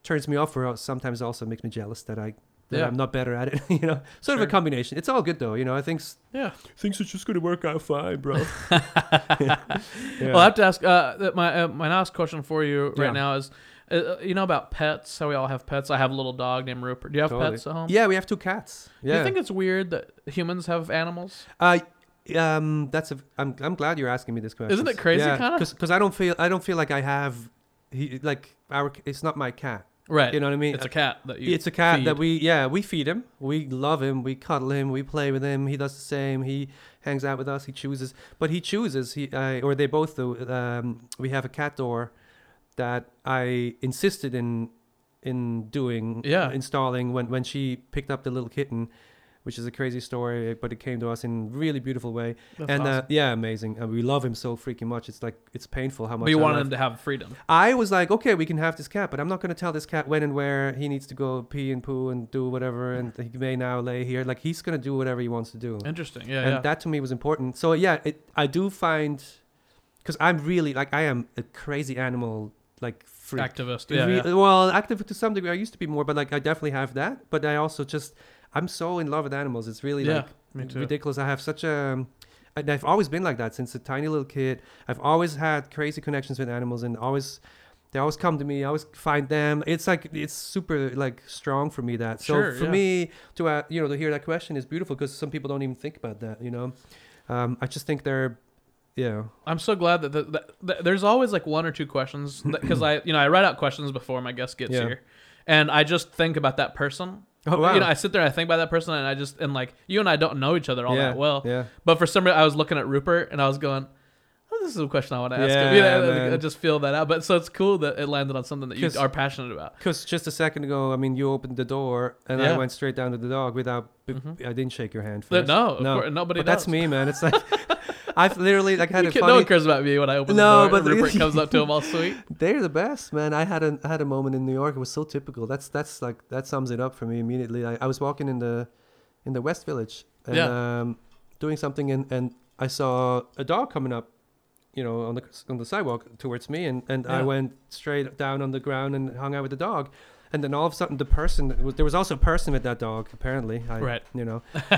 turns me off or sometimes also makes me jealous that i that Yeah. i'm not better at it you know sort of a combination it's all good though you know i think yeah. things are just gonna work out fine bro Well, I have to ask. Uh, my uh, my last question for you right Yeah. now is, uh, you know about pets? How we all have pets. I have a little dog named Rupert. Do you have Totally. pets at home? yeah we have two cats Yeah. Do you think it's weird that humans have animals? Uh, um, that's a. I'm. I'm glad you're asking me this question. Isn't it crazy kinda? Because I don't feel. I don't feel like I have. He like our. It's not my cat. Right. You know what I mean? it's a cat that you. It's a cat feed. that we. Yeah, we feed him. We love him. We cuddle him. We play with him. He does the same. He hangs out with us. He chooses. But he chooses. He. Or they both do. Um, we have a cat door that I insisted in in doing Yeah. installing when when she picked up the little kitten which is a crazy story but it came to us in a really beautiful way That's and uh, yeah amazing and we love him so freaking much it's like it's painful how much but you I wanted love- him to have freedom. I was like, okay, we can have this cat, but I'm not going to tell this cat when and where he needs to go pee and poo and do whatever, and he may now lay here. Like he's going to do whatever he wants to do, Interesting. Yeah. and yeah. that to me was important. So yeah, it, I do find because I'm really like I am a crazy animal like freak. Activist. Yeah. Re- yeah. Well, active to some degree. I used to be more, but like I definitely have that. But I also just I'm so in love with animals. It's really Yeah, like ridiculous. I have such a and I've always been like that since a tiny little kid. I've always had crazy connections with animals and always they always come to me. I always find them. It's like it's super like strong for me that. So Sure, for yeah. me to uh, you know to hear that question is beautiful because some people don't even think about that. You know, um, I just think they're yeah, I'm so glad that, the, that, that there's always like one or two questions because I you know I write out questions before my guest gets Yeah. here, and I just think about that person. Oh, wow. You know, I sit there, and I think about that person, and I just and like you and I don't know each other all yeah, that well. Yeah, But for some reason, I was looking at Rupert, and I was going, "Oh, this is a question I want to ask Yeah, him." You know. I just feel that out. But so it's cool that it landed on something that you are passionate about. because just a second ago, I mean, you opened the door and Yeah. I went straight down to the dog without. Mhm. I didn't shake your hand first. no, of course, nobody but does. that's me, man. It's like I've literally like had You a funny. no one cares about me when I open No, the door. but- Rupert comes up to him all sweet. They're the best, man. I had a I had a moment in New York. It was so typical. That's that's like that sums it up for me immediately. I, I was walking in the in the West Village and Yeah. um, doing something, and, and I saw a dog coming up, you know, on the on the sidewalk towards me, and, and I went straight down on the ground and hung out with the dog. And then all of a sudden, the person there was also a person with that dog. Apparently, I, Right. You know,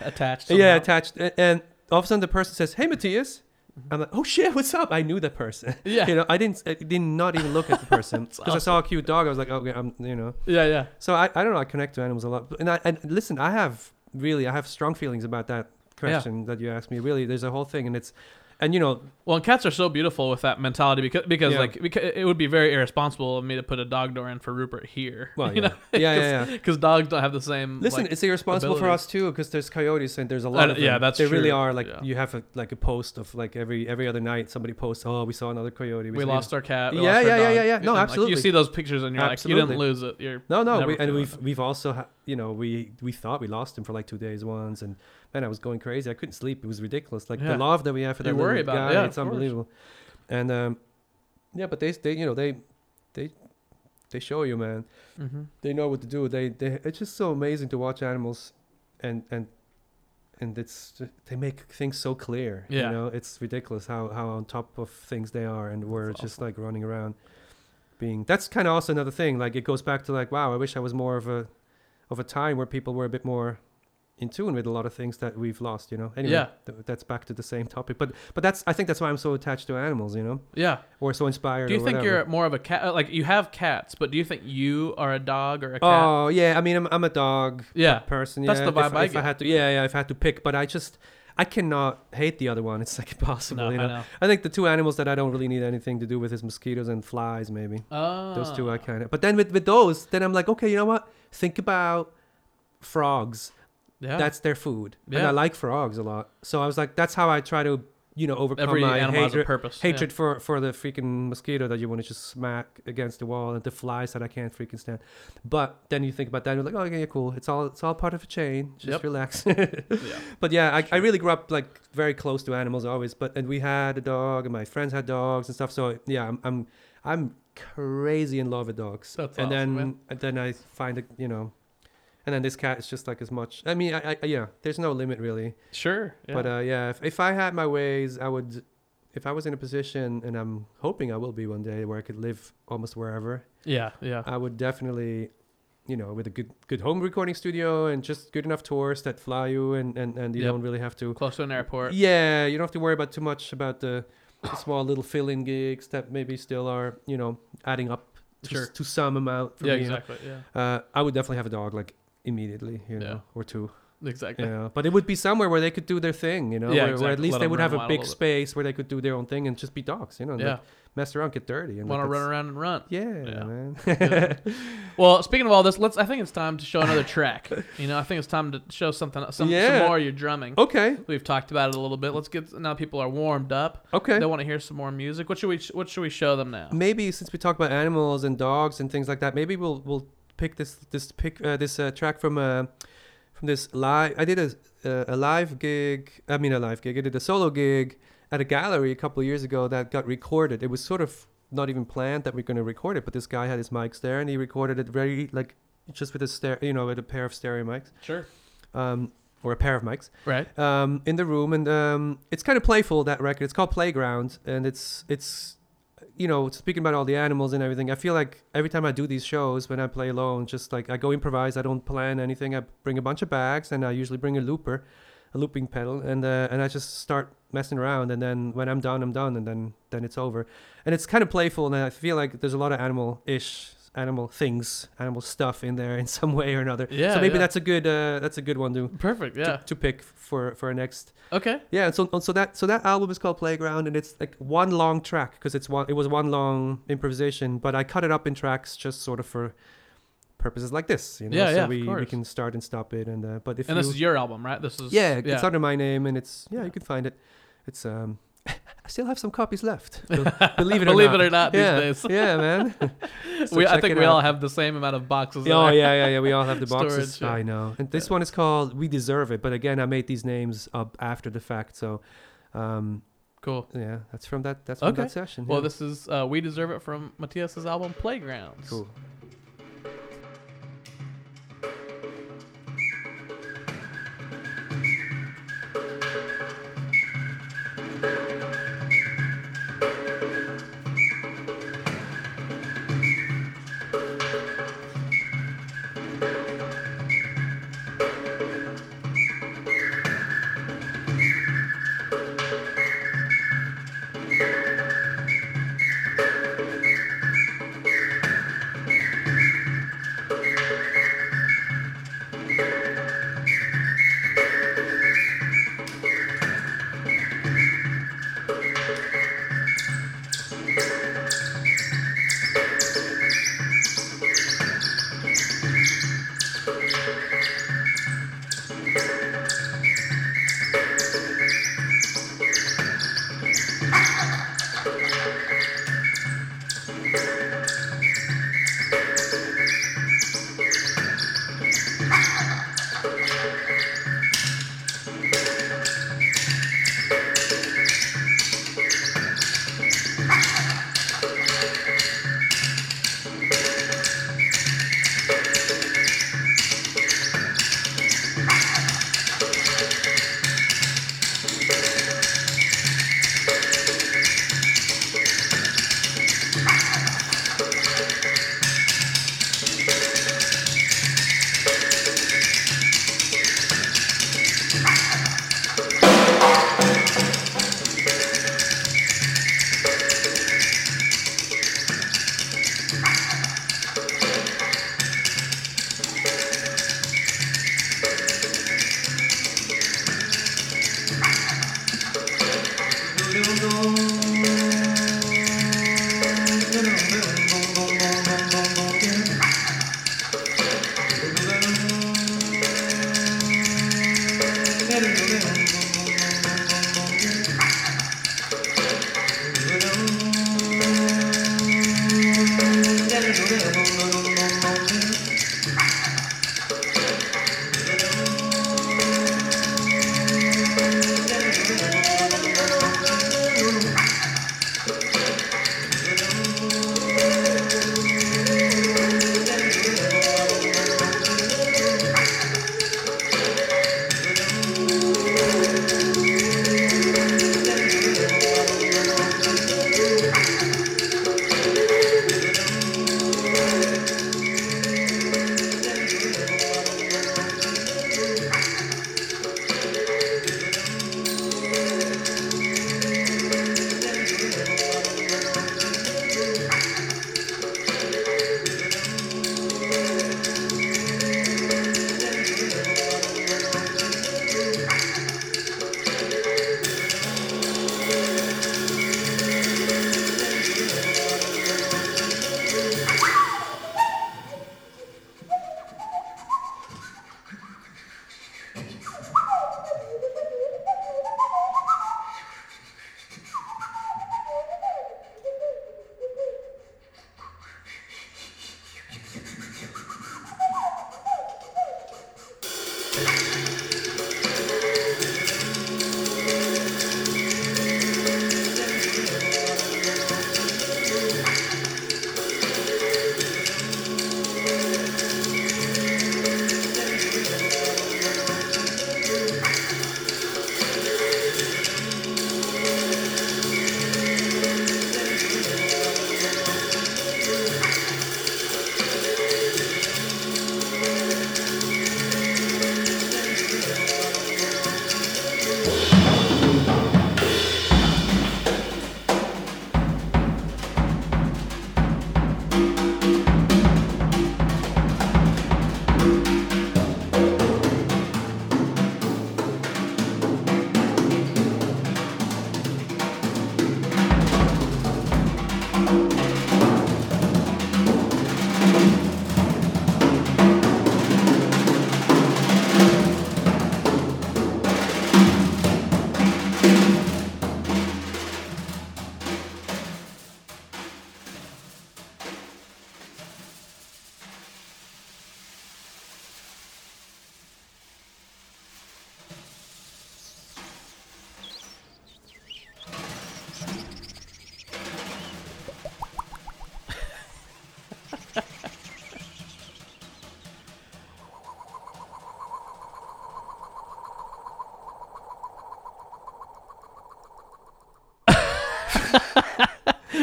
Attached. yeah, attached. And all of a sudden, the person says, "Hey, Mathias." I'm like, "Oh shit, what's up?" I knew that person. Mm-hmm. Yeah. you know, I didn't, I did not even look at the person because I saw a cute dog. I was like, okay, I'm, you know. Yeah, yeah. So I, I don't know. I connect to animals a lot. And I, and listen, I have really, I have strong feelings about that question that you asked me. Really, there's a whole thing, and it's, and you know, Well, cats are so beautiful with that mentality because because Yeah. like because it would be very irresponsible of me to put a dog door in for Rupert here. well, you yeah, know, yeah, yeah, yeah. because dogs don't have the same. Listen, like- it's irresponsible for us too because there's coyotes and there's a lot Uh, of them. yeah, that's they really are. Like Yeah. you have a like a post of like every every other night somebody posts, oh, we saw another coyote. we saw-" lost our cat. we Yeah, our yeah, yeah, yeah, yeah. No, And, like, absolutely. you see those pictures and you're like, you didn't lose it. You're No, no, we, and we've that. we've also ha- you know we we thought we lost him for like two days once, and man, I was going crazy. I couldn't sleep. It was ridiculous. Like Yeah. the love that we have for that You worry about it. guy, Yeah, it's course. unbelievable. And um, yeah, but they they you know they they they show you, man. Mhm. They know what to do. They they it's just so amazing to watch animals, and and and it's they make things so clear. Yeah. you know, it's ridiculous how how on top of things they are, and we're That's just like running around being that's kind of also another thing like it goes back to like wow i wish i was more of a of a time where people were a bit more in tune with a lot of things that we've lost you know anyway Yeah. th- that's back to the same topic but but that's i think that's why i'm so attached to animals you know Yeah. or so inspired Do you think whatever. you're more of a cat? Like you have cats, but do you think you are a dog or a cat? oh yeah i mean i'm, I'm a dog yeah. person That's yeah the if, vibe I if i had to yeah yeah if i had to pick but i just i cannot hate the other one it's like impossible No, you I know? know. I think the two animals that i don't really need anything to do with is mosquitoes and flies maybe Oh. those two I ah. kind of. But then with with those, then I'm like, okay, you know what? Think about frogs. Yeah. That's their food, and I like frogs a lot. So I was like, that's how I try to, you know, overcome Every my hatred, purpose. hatred for for the freaking mosquito that you want to just smack against the wall, and the flies that I can't freaking stand. But then you think about that, and you're like, oh, okay, cool. It's all it's all part of a chain. Just Yep. relax. Yeah. yeah. But yeah, I, I really grew up like very close to animals always. But and we had a dog, and my friends had dogs and stuff. So yeah, I'm I'm, I'm crazy in love with dogs. That's and awesome, then man. and then I find it, you know, and then this cat is just like as much. I mean, I, I yeah, there's no limit really. Sure. Yeah. But uh, yeah, if, if I had my ways, I would. If I was in a position, and I'm hoping I will be one day, where I could live almost wherever, yeah. Yeah. I would definitely, you know, with a good good home recording studio and just good enough tours that fly you and and, and you Yep. don't really have to. Close to an airport. Yeah, you don't have to worry about too much about the, the small little fill-in gigs that maybe still are, you know, adding up to, Sure. to some amount. For Yeah. me. Exactly. Yeah. Uh, I would definitely have a dog like immediately, you know, Yeah. or two. Exactly. Yeah, but it would be somewhere where they could do their thing, you know, Yeah, where, where at least Let they would have a a big bit. space where they could do their own thing and just be dogs, you know, Yeah. like, mess around, get dirty, and Want to like, run around and run. Yeah, Yeah. man. Well, speaking of all this, let's. I think it's time to show another track. You know, I think it's time to show something, some, Yeah. some more of your drumming. okay, We've talked about it a little bit. Let's get now. People are warmed up. okay. They want to hear some more music. What should we? What should we show them now? maybe since we talk about animals and dogs and things like that, maybe we'll we'll pick this this pick uh, this uh, track from uh, from this live. I did a uh, a live gig. I mean a live gig. I did a solo gig at a gallery a couple of years ago that got recorded. It was sort of not even planned that we're going to record it, but this guy had his mics there and he recorded it very like just with a stereo, you know, with a pair of stereo mics, Sure. um, or a pair of mics Right. um, in the room, and um, it's kind of playful. That record, it's called Playground, and it's it's you know speaking about all the animals and everything. I feel like every time I do these shows, when I play alone, just like I go improvise. I don't plan anything. I bring a bunch of bags, and I usually bring a looper, a looping pedal, and uh, and I just start messing around. And then when I'm done, I'm done, and then then it's over. And it's kind of playful, and I feel like there's a lot of animal-ish animal things, animal stuff in there in some way or another. Yeah, So maybe yeah. that's a good uh, that's a good one to Perfect. to, Yeah. to pick for for our next. Okay. Yeah, so so that so that album is called Playground, and it's like one long track because it's one it was one long improvisation, but I cut it up in tracks just sort of for purposes like this. You know? Yeah, so yeah, of we, we can start and stop it, and uh, but if And you, this is your album, right? This is yeah, it's under my name, and it's yeah, you can find it. It's um, still have some copies left. Believe it or Believe not. it or not, these yeah, days. yeah, man. So we, I think we all have the same amount of boxes. Oh yeah, yeah, yeah. We all have the boxes. Storage, yeah. I know. And this one is called "We Deserve It," but again, I made these names up after the fact. So, um, Cool. yeah, that's from that. That's from Okay. that session. Well, this is uh, "We Deserve It" from Mathias's album Playgrounds. cool.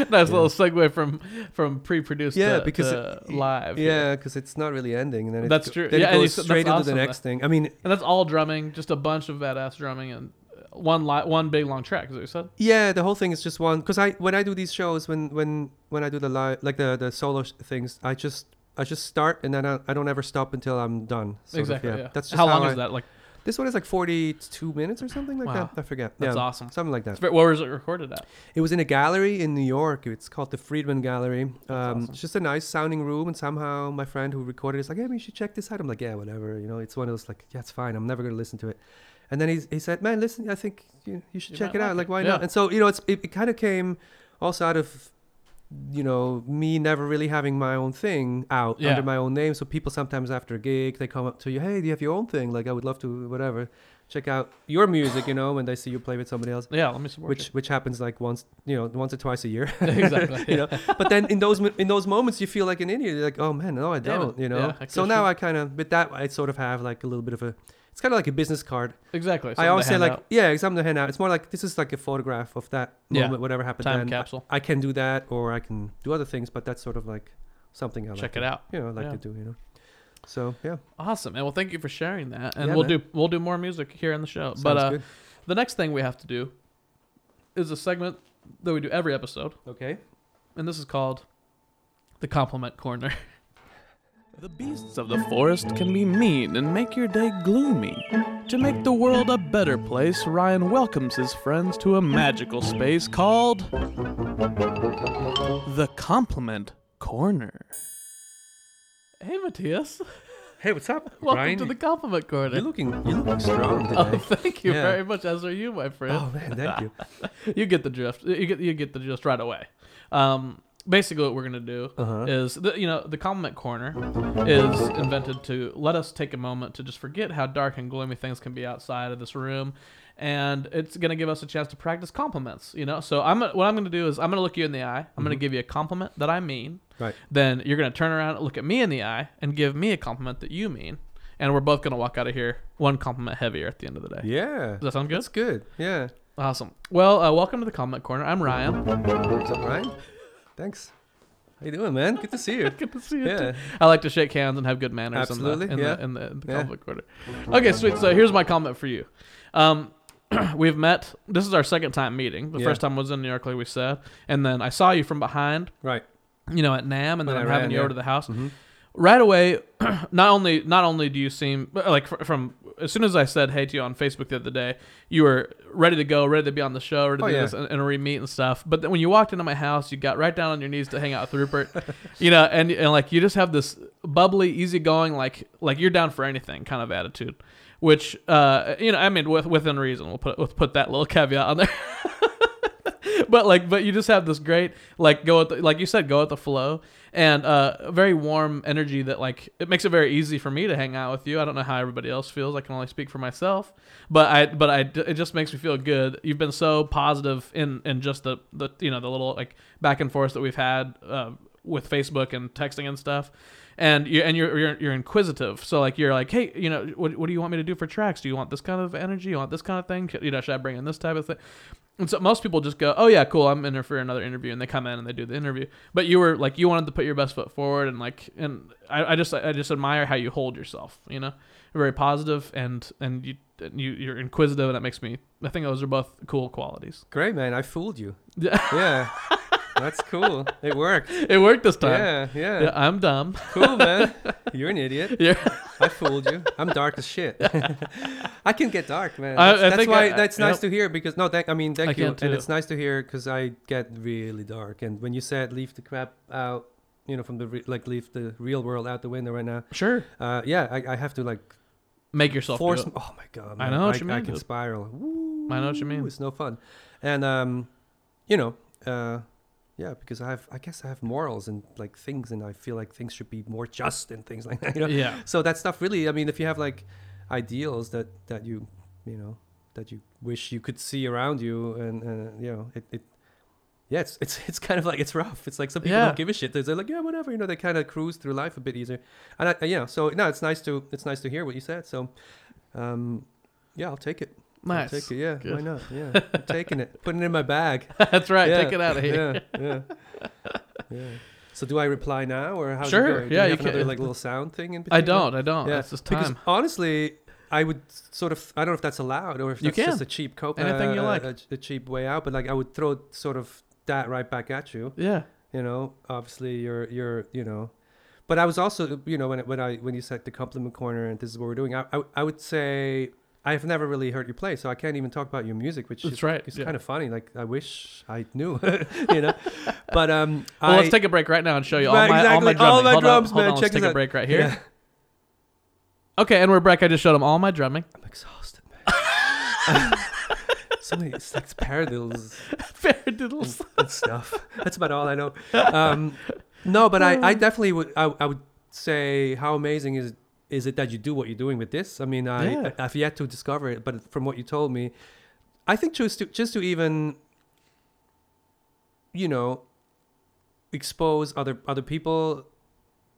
nice little segue from from pre-produced Yeah, to, because to it- live. Yeah, because it's not really ending, and then That's true. Then Yeah, it goes straight into the awesome, next thing. I mean, and that's all drumming, just a bunch of badass drumming and one li- one big long track. Is what you said? yeah, the whole thing is just one. Because I when I do these shows, when when when I do the live like the the solo sh- things, I just I just start and then I, I don't ever stop until I'm done. sort of, exactly. Yeah. That's just how long I- is that? Like This one is like 42 minutes or something like Wow. that. I forget. that's yeah, awesome. something like that. It's ve- Where was it recorded at? It was in a gallery in New York. It's called the Friedman Gallery. Um, awesome. It's just a nice sounding room, and somehow my friend who recorded it is like, "Yeah, you should check this out." I'm like, "Yeah, whatever." You know, it's one of those like, "Yeah, it's fine. I'm never gonna listen to it." And then he he said, "Man, listen, I think you, you should You check might it out. like Like, why Yeah. not?" And so you know, it's it, it kind of came also out of you know me never really having my own thing out Yeah. under my own name. So people sometimes after a gig they come up to you, "Hey, do you have your own thing? Like, I would love to, whatever." Check out your music, you know, when they see you play with somebody else Yeah, let me support which which happens like once you know once or twice a year exactly. you know but then in those in those moments you feel like an idiot You're like oh man no i Damn don't you know Yeah, so now i kind of with that i sort of have like a little bit of a it's kind of like a business card exactly. i always say like out. yeah something to hand out it's more like this is like a photograph of that Yeah. moment whatever happened time then I- capsule. I, can do that or i can do other things but that's sort of like something i like Check to, it out. you know I like Yeah. to do you know so yeah Awesome, and well, thank you for sharing that. And Yeah, we'll man. do we'll do more music here in the show. sounds but uh, good the next thing we have to do is a segment that we do every episode, okay and this is called the compliment corner. The beasts of the forest can be mean and make your day gloomy. To make the world a better place, Ryan welcomes his friends to a magical space called the Compliment Corner. Hey, Mathias. hey what's up Welcome Ryan? to the Compliment Corner. you're looking you're looking strong today Oh, thank you Yeah. very much. As are you, my friend. oh man thank you You get the drift. You get you get the gist right away. Um, basically, what we're gonna do Uh-huh. is the, you know the compliment corner is invented to let us take a moment to just forget how dark and gloomy things can be outside of this room. And it's gonna give us a chance to practice compliments, you know. So I'm what I'm gonna do is I'm gonna look you in the eye. I'm gonna Mhm. give you a compliment that I mean. Right. Then you're gonna turn around, and look at me in the eye, and give me a compliment that you mean. And we're both gonna walk out of here one compliment heavier at the end of the day. yeah Does that sound good? that's good yeah Awesome. Well, uh, welcome to the comment corner. I'm Ryan. What's up, Ryan? Thanks. How you doing, man? Good to see you. Good to see you. Yeah. too. I like to shake hands and have good manners Absolutely, in the in yeah. the in the, in the Yeah. compliment corner. Okay, sweet. So here's my comment for you. Um, we've met. This is our second time meeting. The Yeah. first time was in New York, like we said, and then I saw you from behind. Right. You know, at NAMM, and then When I I'm having you yeah. over to the house. Mm-hmm. Right away, not only not only do you seem like from as soon as I said hey to you on Facebook the other day, you were ready to go, ready to be on the show, ready to Oh, do yeah. this and, and re-meet and stuff. But then when you walked into my house, you got right down on your knees to hang out with Rupert, you know, and and like you just have this bubbly, easygoing, like like you're down for anything kind of attitude, which uh you know I mean with within reason. We'll put we'll put that little caveat on there. but like but you just have this great like go with the, like you said go with the flow and uh a very warm energy that like it makes it very easy for me to hang out with you i don't know how everybody else feels i can only speak for myself but i but i it just makes me feel good you've been so positive in in just the the you know the little like back and forth that we've had uh, with facebook and texting and stuff and you and you're, you're you're inquisitive. So like you're like, hey, you know, what, what do you want me to do for tracks? Do you want this kind of energy? You want this kind of thing? You know, should I bring in this type of thing? And so most people just go, oh yeah, cool. I'm in for another interview, and they come in and they do the interview. But you were like, you wanted to put your best foot forward, and like, and I, I just I just admire how you hold yourself. You know, you're very positive, and and you you you're inquisitive, and that makes me. I think those are both cool qualities. Great, man. I fooled you. Yeah, Yeah. That's cool. It worked. it worked this time. Yeah, yeah. Yeah, I'm dumb. Cool, man. You're an idiot. Yeah. I fooled you. I'm dark as shit. I can get dark, man. I- That's, I that's why I- that's nice to hear because no, thank, I mean, thank I you, and it's nice to hear because I get really dark. And when you said leave the crap out, you know, from the re- like leave the real world out the window right now. Sure. Uh, yeah, I, I have to like Make yourself force. it. Oh my god, I know what I, you I can dude. spiral. Woo, I know what you mean. It's no fun, and um, you know, uh, yeah, because I have, I guess I have morals and like things, and I feel like things should be more just and things like that. You know, Yeah. so that stuff really. I mean, if you have like ideals that that you, you know, that you wish you could see around you, and uh, you know, it. it yeah, it's, it's it's kind of like it's rough. It's like some people Yeah. don't give a shit. They're like, yeah, whatever. You know, they kind of cruise through life a bit easier. And I, know, so no, it's nice to it's nice to hear what you said. So, um, yeah, I'll take it. I'll take it. Yeah, Good. why not? Yeah, I'm taking it, putting it in my bag. That's right. Yeah, Take it out of here. Yeah, yeah, yeah. So do I reply now or how's Sure, it going? Do yeah, you you have another can- like little sound thing in between. I don't. I don't. Yeah, That's just because time. honestly, I would sort of I don't know if that's allowed or if You that's just a cheap cope, Anything you uh, like. a, a cheap way out. But like I would throw sort of that right back at you. Yeah. You know, obviously you're you're you know, but I was also you know when when I when you said the compliment corner and this is what we're doing, I I, I would say. I've never really heard you play, so I can't even talk about your music, which That's is right, It's yeah. kind of funny. Like I wish I knew, you know. But um, Well, I, let's take a break right now and show you all Right, my all my drumming. All my hold drums, on, hold man. on. Let's Check take this a out. break right here. Yeah. Okay, and we're back. I just showed them all my drumming. I'm exhausted, man. so many it's like paradiddles Paradiddles. and stuff. That's about all I know. Um, no, but I, I definitely would. I, I would say how amazing is is it that you do what you're doing with this? I mean, I Yeah. I've yet to discover it, but from what you told me, I think just to just to even, you know, expose other other people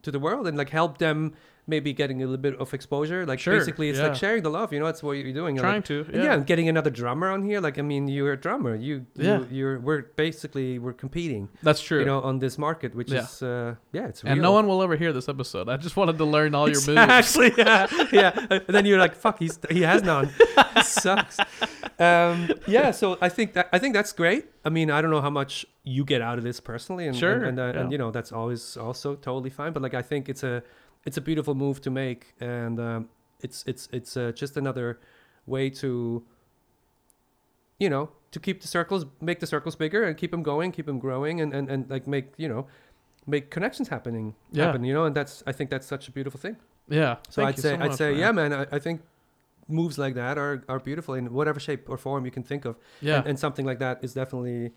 to the world and like help them maybe getting a little bit of exposure. Like Sure, basically, it's yeah. like sharing the love. You know, that's what you're doing. Like, Trying to. yeah. Yeah. and getting another drummer on here. Like, I mean, you're a drummer. You, Yeah. you you're we're basically we're competing. That's true. You know, on this market, which Yeah. is uh, yeah, it's and real. no one will ever hear this episode. I just wanted to learn all your moves. Exactly. Yeah. yeah. And then you're like, fuck, he's he has none. Sucks. Um, yeah. So I think that I think that's great. I mean, I don't know how much you get out of this personally, and Sure, and, and, uh, and you know that's always also totally fine. But like, I think it's a it's a beautiful move to make, and um, it's it's it's uh, just another way to you know to keep the circles make the circles bigger and keep them going keep them growing and, and and like make you know make connections happening Yeah. happen you know and that's i think that's such a beautiful thing Yeah. so Thank i'd say so i'd say yeah man I, I think moves like that are are beautiful in whatever shape or form you can think of Yeah. and, and something like that is definitely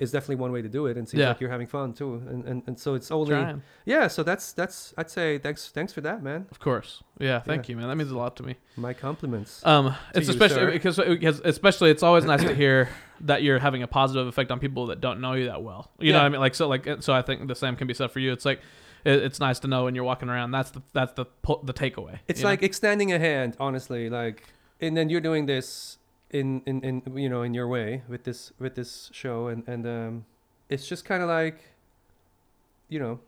is definitely one way to do it and seems Yeah. like you're having fun too and and, and so it's only Trying. yeah so that's that's i'd say thanks thanks for that man Of course. Yeah. Thank you, man. That means a lot to me. my compliments Um, it's you, especially because, because especially it's always nice to hear that you're having a positive effect on people that don't know you that well. You know what I mean? Like so, like so. I think the same can be said for you. It's like it, it's nice to know when you're walking around. That's the that's the the takeaway. It's you know? like extending a hand, honestly. Like, and then you're doing this in, in, in you know in your way with this with this show, and and um, it's just kind of like, you know,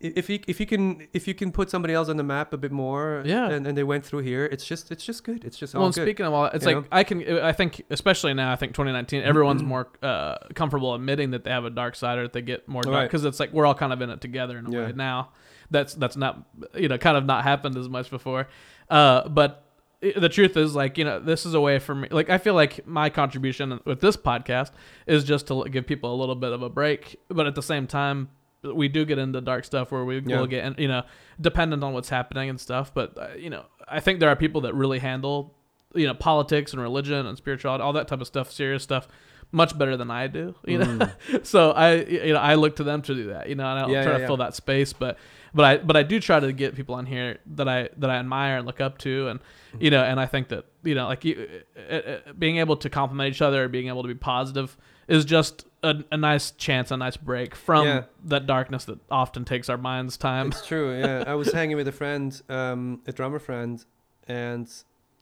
if you if you can if you can put somebody else on the map a bit more, Yeah. and, and they went through here, it's just it's just good. It's just well, speaking of all, it's you like know? I can, I think, especially now, I think 2019, everyone's more uh, comfortable admitting that they have a dark side or that they get more dark Right. because it's like we're all kind of in it together in a Yeah. way now. That's that's not you know kind of not happened as much before, uh, but the truth is like you know this is a way for me. Like I feel like my contribution with this podcast is just to give people a little bit of a break, but at the same time. We do get into dark stuff where we Yeah. will get, in- you know, dependent on what's happening and stuff. But uh, you know, I think there are people that really handle you know politics and religion and spirituality all that type of stuff serious stuff much better than i do you know so i you know i look to them to do that you know and i don't Mm. Yeah, try yeah, to fill that space but but i but i do try to get people on here that i that i admire and look up to and you know and i think that you know like you uh, uh, being able to compliment each other being able to be positive is just a, a nice chance a nice break from Yeah. that darkness that often takes our minds time It's true. Yeah, I was hanging with a friend, um, a drummer friend, and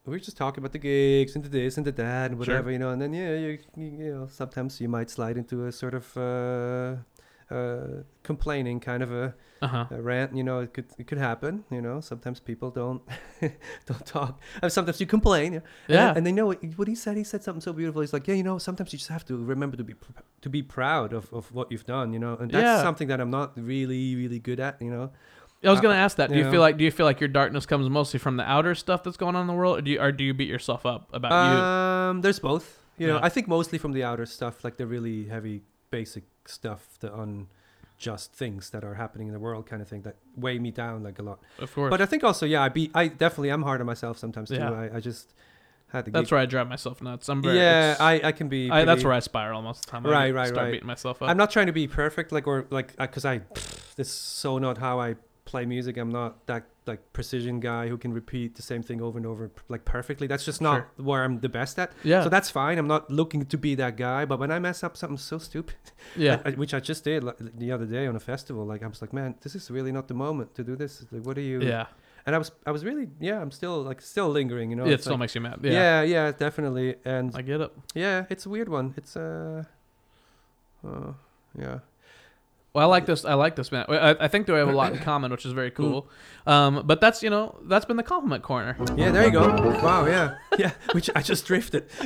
we were just talking about the gigs and the this and the that and Sure. whatever, you know. And then yeah, you you know sometimes you might slide into a sort of uh, uh, complaining kind of a, uh-huh a rant. You know, it could it could happen. You know, sometimes people don't don't talk. And sometimes you complain. yeah. And, Yeah. and they know what, what he said. He said something so beautiful. He's like, yeah, you know, sometimes you just have to remember to be pr- to be proud of, of what you've done. You know, and that's Yeah. something that I'm not really really good at. You know. I was Uh, gonna ask that. Do you you feel like do you feel like your darkness comes mostly from the outer stuff that's going on in the world, or do you or do you beat yourself up about you? Um, there's both. You know, I think mostly from the outer stuff, like the really heavy, basic stuff, the unjust things that are happening in the world, kind of thing, that weigh me down like a lot. Of course, But I think also, yeah, I be, I definitely am hard on myself sometimes too. Yeah. I, I just had to. that's where I drive myself nuts. I'm very Yeah, I, I can be. I, that's where I spiral most of the time. Right, get- right, start right. beating myself up. I'm not trying to be perfect, like or like, uh, because I, this is so not how I play music. I'm not that like precision guy who can repeat the same thing over and over like perfectly. That's just not where I'm the best at. yeah, So that's fine. I'm not looking to be that guy. But when I mess up something so stupid, yeah, I- which I just did like, the other day on a festival, like I was like, man, this is really not the moment to do this. Like, what are you? yeah. and I was I was really yeah I'm still like still lingering you know it still like- makes you mad. yeah. Yeah, yeah definitely and I get it. yeah it's a weird one it's uh, uh yeah Well, I like this. I like this man. I, I think that we have a lot in common, which is very Hmm. cool. Um, but that's you know that's been the compliment corner. yeah there you go wow yeah yeah which I just drifted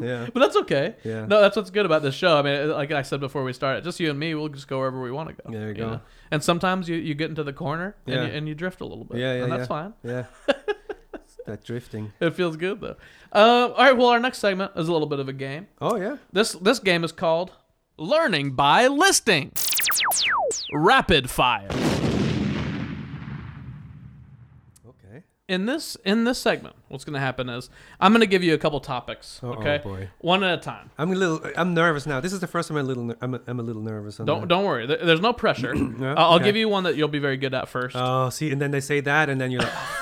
yeah But that's okay. yeah No, that's what's good about this show. I mean, like I said before we started, just you and me, we'll just go wherever we want to go. There you go. know? And sometimes you, you get into the corner and, Yeah. you, and you drift a little bit. Yeah, yeah, And that's yeah. fine. yeah that drifting It feels good though. Uh, all right. Well, our next segment is a little bit of a game. oh yeah This this game is called Learning by Listing. Rapid fire. okay In this in this segment, what's going to happen is I'm going to give you a couple topics. oh okay. boy One at a time. I'm a little I'm nervous now this is the first time I'm a little I'm a, I'm a little nervous Don't that. don't worry. There- There's no pressure. I'll I'll okay. give you one that you'll be very good at first. Oh, see, and then they say that, and then you're like,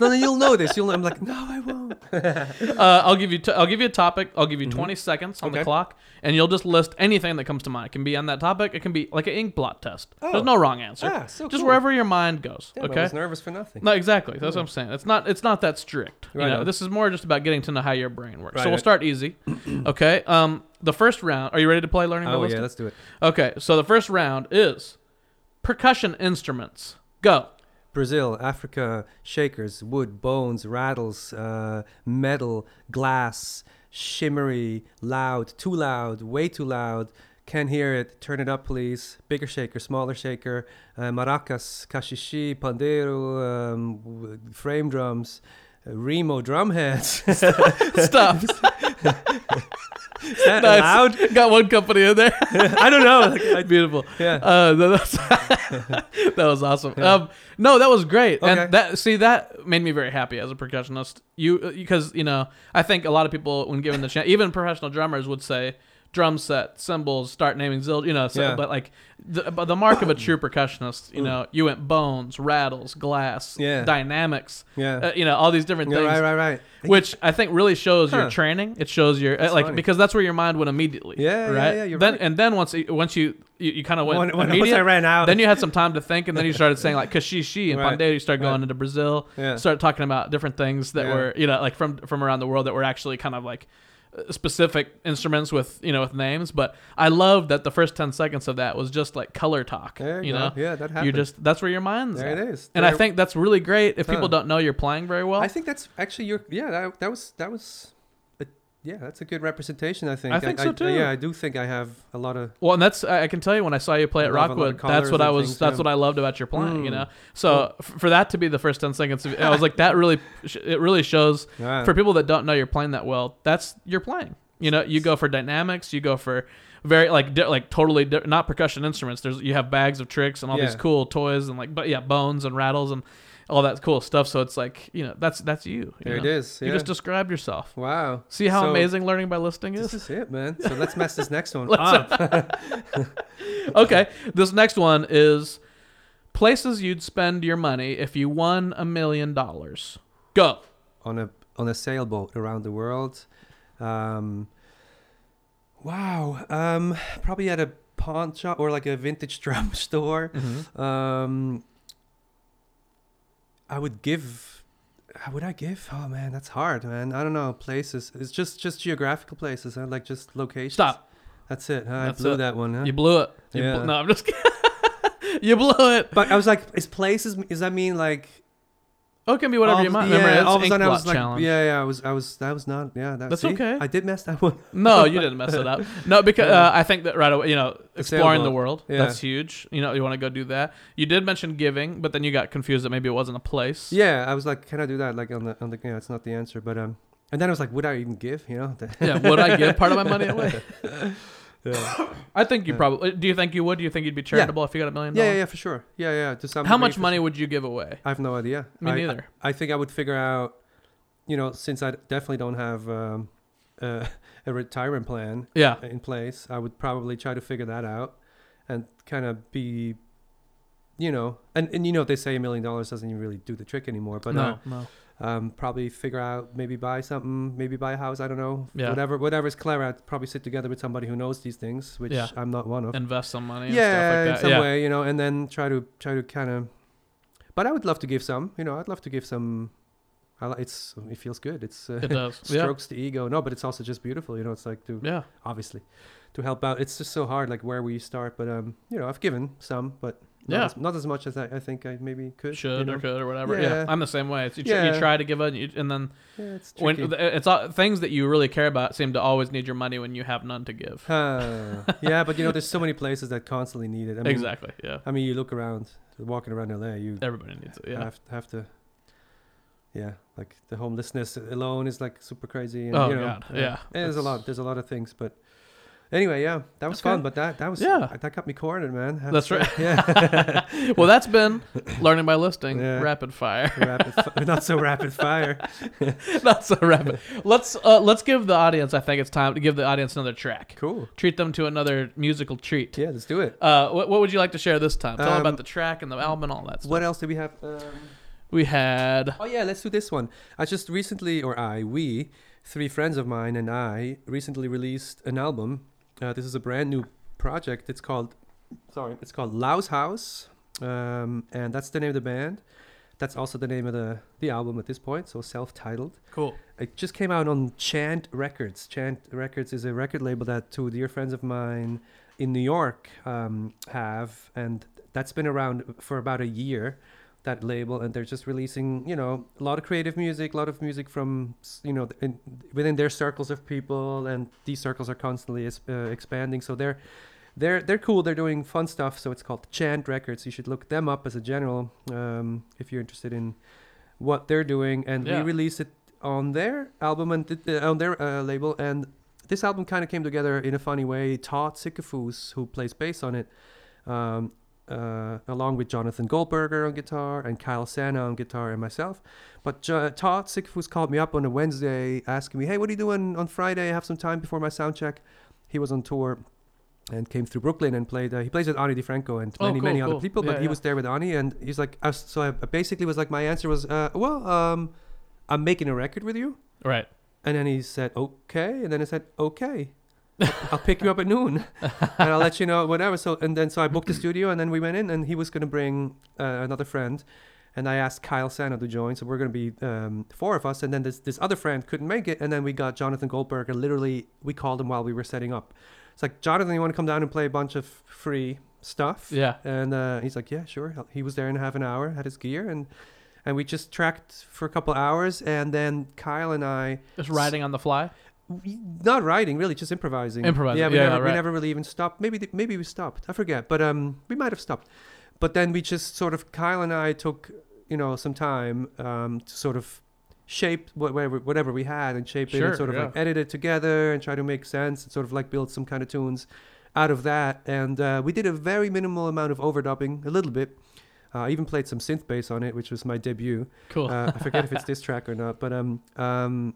no, no, you'll know this. You'll. Know. I'm like, no, I won't. Uh, I'll give you. T- I'll give you a topic. I'll give you 20 seconds on the Mm-hmm. Clock, and you'll just list anything that comes to mind. It can be on that topic. It can be like an ink blot test. Oh. There's no wrong answer. Ah, so just cool. wherever your mind goes. Damn, I okay. was nervous for nothing. No, exactly. That's what I'm saying. It's not. It's not that strict. You Right know, on. this is more just about getting to know how your brain works. Right, so we'll start easy. okay. Um, the first round. Are you ready to play learning Oh yeah, let's do it. Okay. So the first round is percussion instruments. Go. Brazil, Africa, shakers, wood, bones, rattles, uh, metal, glass, shimmery, loud, too loud, way too loud. Can't hear it. Turn it up, please. Bigger shaker, smaller shaker, uh, maracas, caxixi, pandeiro, um, frame drums, uh, Remo drum heads. Stop. Is that Nice. allowed? Got one company in there. I don't know. Like, I- Beautiful. yeah. Uh, no, that's, that was awesome. Um, no, that was great, Okay. and that see that made me very happy as a percussionist. You because you know I think a lot of people when given the chance, even professional drummers would say drum set, cymbals, start naming zil, you know. So, Yeah. But like the, but the mark of a true percussionist, you know, you went bones, rattles, glass, Yeah. dynamics, yeah. uh, you know, all these different yeah, things. right, right, right. Which I think really shows your training. It shows your uh, That's like funny. because that's where your mind went immediately. Yeah, yeah, right. yeah, you're then right. and then once you- once you you, you kind of went When- when- once I ran out. then you had some time to think, and then you started saying like caxixi and Right. You started going right. into Brazil. Yeah. Started talking about different things that Yeah. were you know like from from around the world that were actually kind of like specific instruments with you know with names. But I love that the first ten seconds of that was just like color talk. There you, you know, Yeah, that happened. you just that's where your mind's there at. it is. And I think that's really great if people don't know you're playing very well. I think that's actually your yeah that, that was that was yeah that's a good representation I think I think so, too. yeah I do think I have a lot of Well, and that's I I can tell you when I saw you play at I love a lot of Rockwood, that's what I was. that's yeah. what I loved about your playing. You Mm. know, so for that to be the first ten seconds, of, I was like, that really, it really shows yeah, for people that don't know you're playing that well. That's you're playing. You know, you go for dynamics, you go for very like di- like totally di- not percussion instruments. There's you have bags of tricks and all these cool toys and like but yeah bones and rattles and all that cool stuff. So it's like you know that's that's you. you there it know? is You just described yourself. wow See how So, amazing learning by listing is? this is. it man so let's mess this next one up okay, this next one is places you'd spend your money if you won a million dollars. Go. on a on a sailboat around the world um wow um probably at a pawn shop or like a vintage drum store um I would give would I give? Oh man, that's hard, man. I don't know. Places. It's just just geographical places, huh? like just locations. Stop. That's it. Huh? That's I blew it. that one. Huh? You blew it. You Yeah. bl- no, I'm just kidding. you blew it. but I was like, is places? Is that mean like? Oh, it can be whatever all you want. Yeah, Remember, all of a sudden I was like, challenge. yeah, yeah. I was, I was, that was not, yeah. That, That's see? okay. I did mess that one. No, you didn't mess it up. No, because Yeah. uh, I think that right away, you know, exploring the world, Yeah. that's huge. You know, you want to go do that. You did mention giving, but then you got confused that maybe it wasn't a place. Yeah, I was like, can I do that? Like on the, on the, yeah, it's not the answer, but um, and then I was like, would I even give? You know? Yeah, would I give part of my money away? Yeah. I think you probably. Do you think you would? Do you think you'd be charitable if you got a million yeah, dollars? yeah, yeah, for sure. Yeah, yeah. To some How degree, much for money sure. would you give away? I have no idea. Me I, neither. I, I think I would figure out, you know, since I definitely don't have um, uh, a retirement plan Yeah. in place, I would probably try to figure that out and kind of be, you know, and, and you know, they say a million dollars doesn't even really do the trick anymore, but no, no. Um, probably figure out, maybe buy something, maybe buy a house. I don't know. Yeah. Whatever, whatever's clever. I'd probably sit together with somebody who knows these things, which Yeah. I'm not one of. Invest some money. And yeah, stuff in like that. some yeah. way, you know, and then try to try to kind of but I would love to give some. You know, I'd love to give some. I, it's it feels good. It's uh, It does. strokes the ego. No, but it's also just beautiful. You know, it's like to Yeah. obviously to help out. It's just so hard, like where we start. But um, you know, I've given some, but not, Yeah. as, not as much as I, I think I maybe could. you Should or could or whatever. Yeah. Yeah. I'm the same way. It's, you, tr- Yeah. you try to give it, and, and then Yeah, it's when it's all, things that you really care about seem to always need your money when you have none to give. Huh. yeah, but you know, there's so many places that constantly need it. I mean, exactly. Yeah. I mean, you look around, walking around LA, you Everybody needs it. Yeah. have have to. Yeah, like the homelessness alone is like super crazy. And, Oh, you know, God, uh, yeah, there's a lot. There's a lot of things, but anyway, yeah, that was Okay. fun. But that that was Yeah. that got me cornered, man. Have That's right. Yeah, well, that's been learning by listening. Yeah. Rapid fire. rapid, fi- not so rapid fire. Not so rapid. Let's uh, let's give the audience. I think it's time to give the audience another track. Cool. Treat them to another musical treat. Yeah, let's do it. Uh, what, what would you like to share this time? Tell them Um, about the track and the album and all that stuff. What else do we have? Um, We had. Oh yeah, let's do this one. I just recently, or I, we, three friends of mine and I recently released an album. Uh, this is a brand new project. It's called, sorry, it's called Laus Haus, um, and that's the name of the band. That's also the name of the the album at this point, so self-titled. Cool. It just came out on Chant Records. Chant Records is a record label that two dear friends of mine in New York um, have, and that's been around for about a year. That label, and they're just releasing, you know, a lot of creative music, a lot of music from, you know, in, within their circles of people, and these circles are constantly uh, expanding. So they're they're they're cool. They're doing fun stuff. So it's called Chant Records. You should look them up as a general um, if you're interested in what they're doing. And Yeah. we release it on their album and th- uh, on their uh, label. And this album kind of came together in a funny way. Todd Sickafoose, who plays bass on it, um, uh, along with Jonathan Goldberger on guitar and Kyle Sanna on guitar and myself. But jo- Todd Sickafoose called me up on a Wednesday asking me, "Hey, what are you doing on Friday? I have some time before my sound check." He was on tour and came through Brooklyn and played. Uh, he plays with Ani DiFranco and Oh, many, cool, many cool. other people. But Yeah, he yeah. was there with Ani, and he's like, I was, so I basically was like, my answer was, uh, well, um, I'm making a record with you. Right. And then he said, okay. And then I said, okay. I'll- pick you up at noon, and I'll let you know whatever. So and then so I booked the studio, and then we went in, and he was gonna bring uh, another friend, and I asked Kyle Sanna to join. So we're gonna be um, four of us, and then this this other friend couldn't make it, and then we got Jonathan Goldberger. Literally, we called him while we were setting up. It's like Jonathan, you want to come down and play a bunch of free stuff? Yeah. And uh, he's like, yeah, sure. He was there in half an hour, had his gear, and and we just tracked for a couple hours, and then Kyle and I Just writing on the fly. We- not writing really just improvising Improvising, yeah we, yeah, never, we right. never really even stopped maybe th- maybe we stopped i forget but um we might have stopped but then we just sort of kyle and i took you know some time um to sort of shape whatever whatever we had and shape it and sort of yeah. like edit it together and try to make sense and sort of like build some kind of tunes out of that and uh, we did a very minimal amount of overdubbing a little bit uh, I even played some synth bass on it, which was my debut. Cool. Uh, I forget if it's this track or not, but um, um,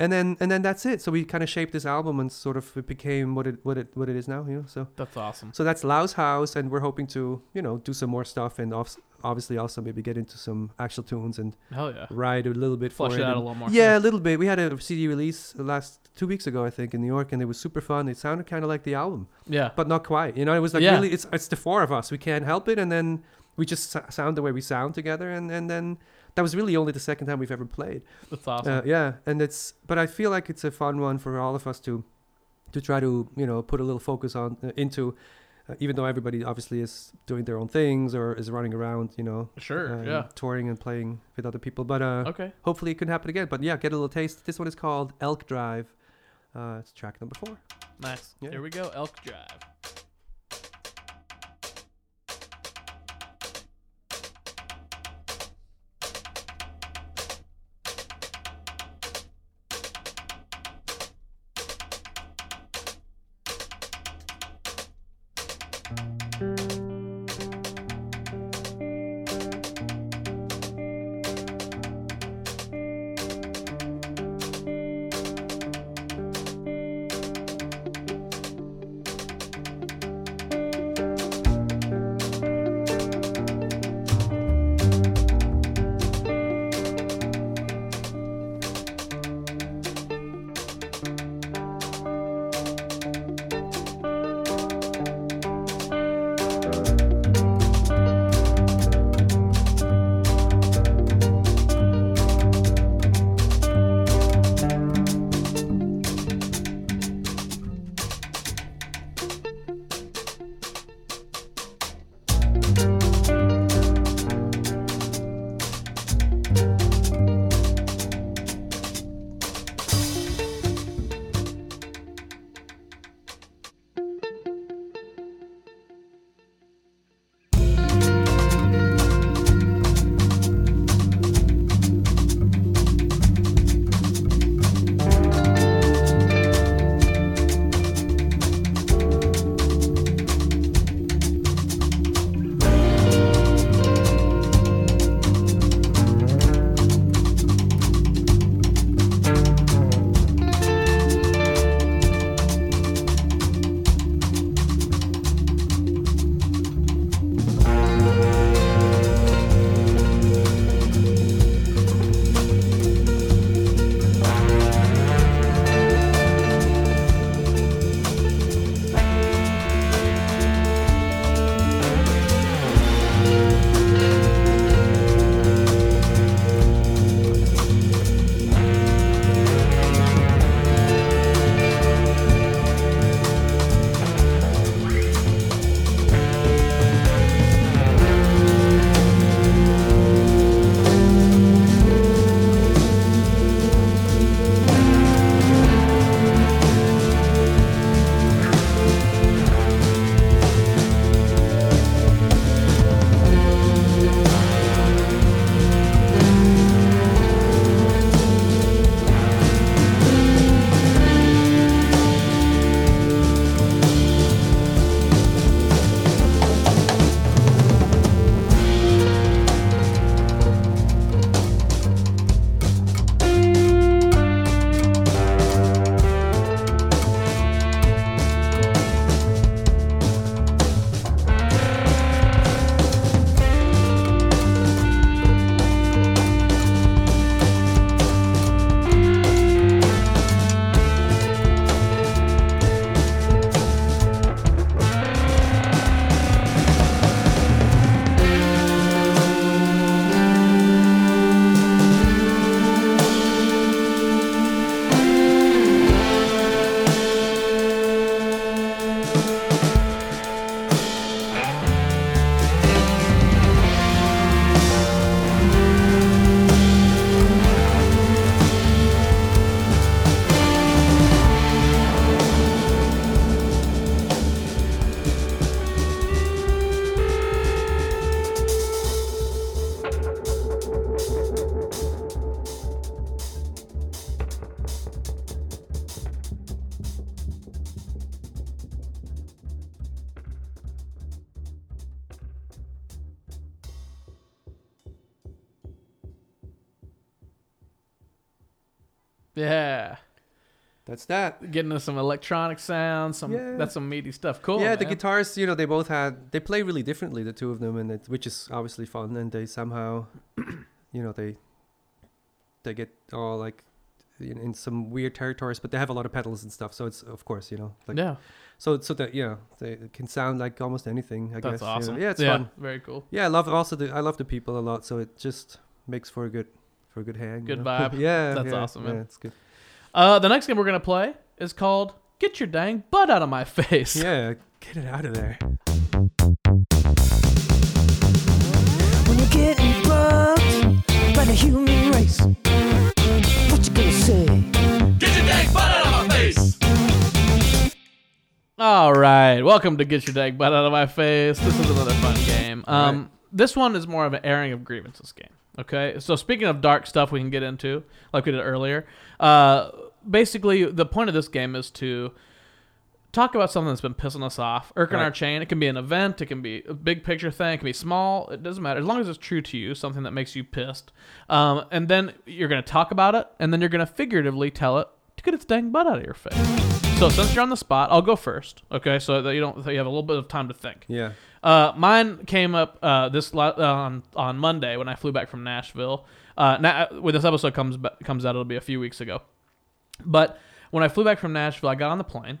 and then and then that's it. So we kind of shaped this album and sort of it became what it what it what it is now. You know, so That's awesome. so that's Laus Haus, and we're hoping to you know do some more stuff and off, obviously also maybe get into some actual tunes and Hell yeah. write a little bit Flush for it it. out a little more. yeah, a little bit. We had a CD release last two weeks ago, I think, in New York, and it was super fun. It sounded kind of like the album, Yeah. but not quite. You know, it was like Yeah. really, it's it's the four of us. We can't help it, and then we just so- sound the way we sound together, and and then that was really only the second time we've ever played. That's awesome. Uh, yeah, and it's but I feel like it's a fun one for all of us to to try to you know put a little focus on uh, into. Uh, even though everybody obviously is doing their own things or is running around, you know, sure. um, yeah. touring and playing with other people, but uh, Okay. hopefully it can happen again. But yeah, get a little taste. This one is called Elk Drive. Uh, it's track number four. Nice. Yeah. Here we go. Elk Drive. That's that. Getting into some electronic sounds. Some Yeah. that's some meaty stuff. Cool. yeah, the man. guitars, you know, they both had they play really differently, the two of them, and it, which is obviously fun. And they somehow, you know, they they get all like in, in some weird territories, but they have a lot of pedals and stuff. So it's of course, you know, like yeah, so so that yeah, they it can sound like almost anything. I that's guess. you know. awesome. Yeah, it's yeah, fun. Very cool. Yeah, I love also the I love the people a lot. So it just makes for a good for a good hang. you Good know? vibe. yeah, That's yeah, awesome, man. Yeah, it's good. Uh, the next game we're gonna play is called "Get Your Dang Butt Out of My Face." Yeah, get it out of there. When you're getting bugged by the human race, what you gonna say? All right, welcome to Get Your Dang Butt Out of My Face. This is another fun game. Um, Right. this one is more of an airing of grievances game. Okay, so speaking of dark stuff, we can get into like we did earlier. Uh, basically, the point of this game is to talk about something that's been pissing us off, irking Right. our chain. It can be an event, it can be a big picture thing, it can be small. It doesn't matter as long as it's true to you, something that makes you pissed. Um, and then you're gonna talk about it, and then you're gonna figuratively tell it to get its dang butt out of your face. So since you're on the spot, I'll go first. Okay, so that you don't, so you have a little bit of time to think. Yeah. Uh, mine came up uh, this uh, on on Monday when I flew back from Nashville. Uh, na- when this episode comes comes out, it'll be a few weeks ago. But when I flew back from Nashville, I got on the plane,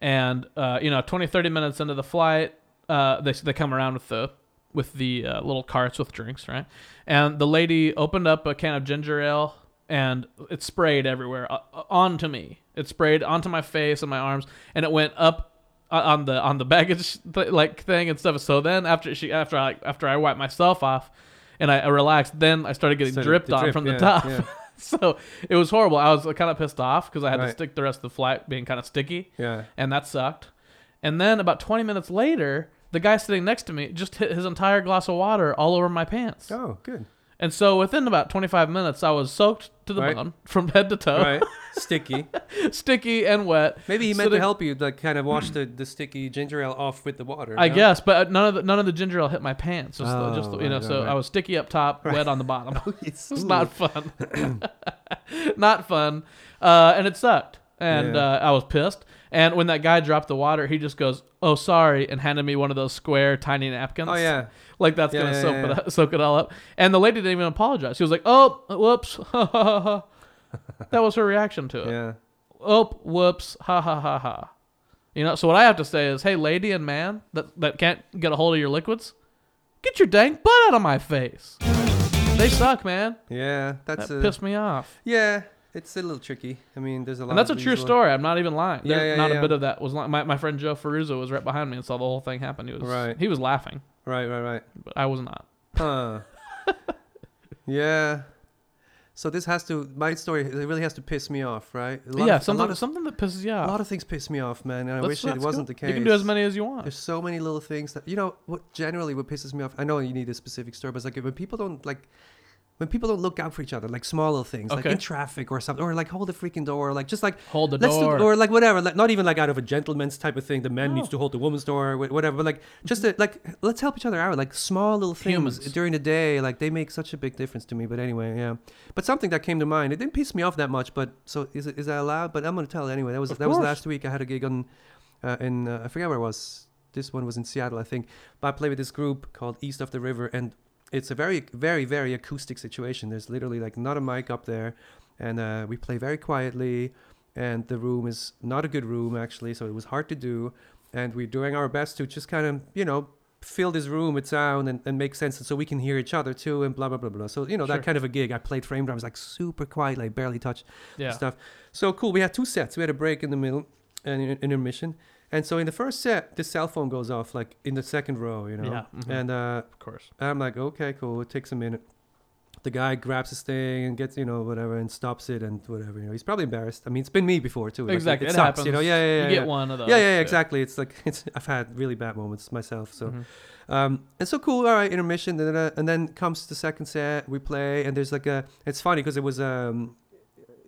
and uh, you know, 20, 30 minutes into the flight, uh, they they come around with the with the uh, little carts with drinks, right? And the lady opened up a can of ginger ale, and it sprayed everywhere uh, uh, onto me. It sprayed onto my face and my arms, and it went up uh, on the on the baggage th- like thing and stuff. So then after she after I after I wiped myself off and I, I relaxed, then I started getting Started dripped on drip, from the top. yeah. so it was horrible. I was uh, kind of pissed off because I had to stick the rest of the flight being kind of sticky, Yeah. and that sucked. And then about 20 minutes later, the guy sitting next to me just hit his entire glass of water all over my pants. Oh, good. And so within about 25 minutes, I was soaked to the Right. bone from head to toe, Right. Sticky. sticky and wet. Maybe he meant Sitting- to help you, like kind of wash the, the sticky ginger ale off with the water. I no? guess, but none of the none of the ginger ale hit my pants. Just, the, just the- Oh, you know, right, so right, I was sticky up top, wet on the bottom. It's, it's not fun. not fun, uh, and it sucked. And Yeah. uh, I was pissed. And when that guy dropped the water, he just goes, "Oh, sorry," and handed me one of those square, tiny napkins. Oh yeah. like that's Yeah, gonna yeah, soak, yeah, It, up- soak it all up. And the lady didn't even apologize. She was like, "Oh, whoops." that was her reaction to it. Yeah. Oh, whoops, ha ha ha ha. You know, so what I have to say is, hey, lady and man that, that can't get a hold of your liquids, get your dang butt out of my face. They suck, man. Yeah. That's That a, pissed me off. Yeah. It's a little tricky. I mean, there's a lot. And that's a true story. I'm not even lying. Yeah, There- yeah, not yeah, a bit of that was lying. My, my friend Joe Ferruzzo was right behind me and saw the whole thing happen. He was Right. he was laughing, Right. Right. Right. but I was not. Huh. yeah. So this has to. My story. It really has to piss me off, right? A lot yeah, of, something of, something that pisses you off. a lot of things piss me off, man. And I wish it wasn't go. the case. You can do as many as you want. There's so many little things that you know. What generally what pisses me off. I know you need a specific story, but it's like when people don't like. When people don't look out for each other, like small little things, like in traffic or something, or like hold the freaking door, or like just like Hold the let's do- door. or like whatever, like not even like out of a gentleman's type of thing. The man No. needs to hold the woman's door, or whatever. But like just to, like let's help each other out. Like small little things Humans. during the day, like they make such a big difference to me. But anyway, yeah. But something that came to mind, it didn't piss me off that much. But so is it is that allowed? But I'm gonna tell it anyway. That was Of that was last week. I had a gig on uh, in uh, I forget where it was. This one was in Seattle, I think. But I played with this group called East of the River, and it's a very, very, very acoustic situation. There's literally like not a mic up there, and uh, we play very quietly. And the room is not a good room actually, so it was hard to do. And we're doing our best to just kind of, you know, fill this room with sound and, and make sense, and so we can hear each other too, and blah blah blah blah. So you know Sure. that kind of a gig. I played frame drums like super quiet, like barely touched yeah. stuff. So cool. We had two sets. We had a break in the middle and an intermission. And so in the first set, this cell phone goes off like in the second row, you know. Yeah, mhm. And uh, Of course. I'm like, okay, cool. It takes a minute. The guy grabs his thing and gets, you know, whatever, and stops it and whatever. You know, he's probably embarrassed. I mean, it's been me before too. Like, Exactly. It, It sucks, happens. you know. Yeah, yeah, yeah. You yeah. get one of those. Yeah, yeah, yeah, exactly. It's like it's. I've had really bad moments myself. So, Mhm. um, and so cool. All right, intermission, da, da, da, and then comes the second set. We play, and there's like a. It's funny because it was um,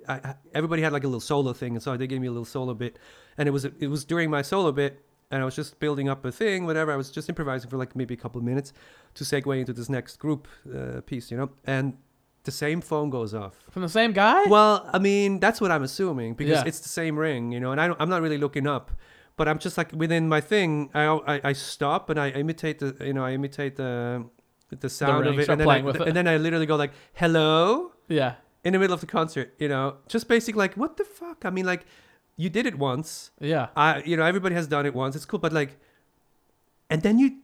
I, everybody had like a little solo thing, and so they gave me a little solo bit, and it was it was during my solo bit, and I was just building up a thing, whatever. I was just improvising for like maybe a couple of minutes to segue into this next group uh, piece, you know, and the same phone goes off. From the same guy? Well, I mean, that's what I'm assuming because Yeah. it's the same ring, you know, and I don't, I'm not really looking up, but I'm just like within my thing. I I, I stop and I imitate the you know I imitate the the sound ring, of it, and then I, it. and then I literally go like hello yeah. In the middle of the concert, you know, just basically like what the fuck. I mean, like you did it once. Yeah. I you know everybody has done it once. It's cool, but like, and then you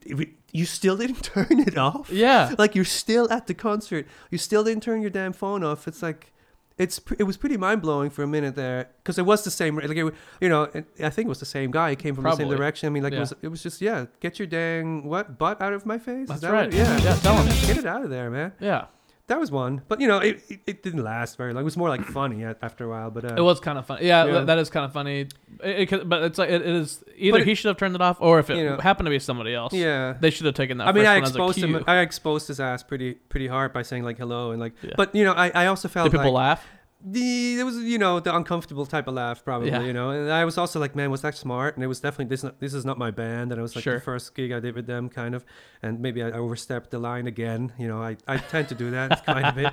you still didn't turn it off. Yeah. Like you're still at the concert. You still didn't turn your damn phone off. It's like it's it was pretty mind blowing for a minute there because it was the same. Like it, you know, it- I think it was the same guy. He came from the same direction. I mean, like Yeah. it was it was just yeah. Get your dang what butt out of my face. Is That's that right. What, yeah, Yeah, tell him. Get it out of there, man. Yeah. That was one. But you know, it, it, it didn't last very long. It was more like funny after a while. But uh, It was kind of funny. Yeah, Yeah. that is kind of funny. It, it but it's like it, is either it- he should have turned it off, or if it You know- happened to be somebody else, yeah. they should have taken that. I mean, I one as a exposed him. I exposed his ass pretty pretty hard by saying like hello and like. Yeah. But you know, I, I also felt Did people like laugh? The there was you know the uncomfortable type of laugh probably Yeah. you know and I was also like man was that smart and it was definitely this not, this is not my band and it was like Sure. the first gig I did with them kind of and maybe I overstepped the line again you know I, I tend to do that kind of it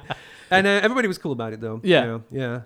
and uh, everybody was cool about it though Yeah. you know, yeah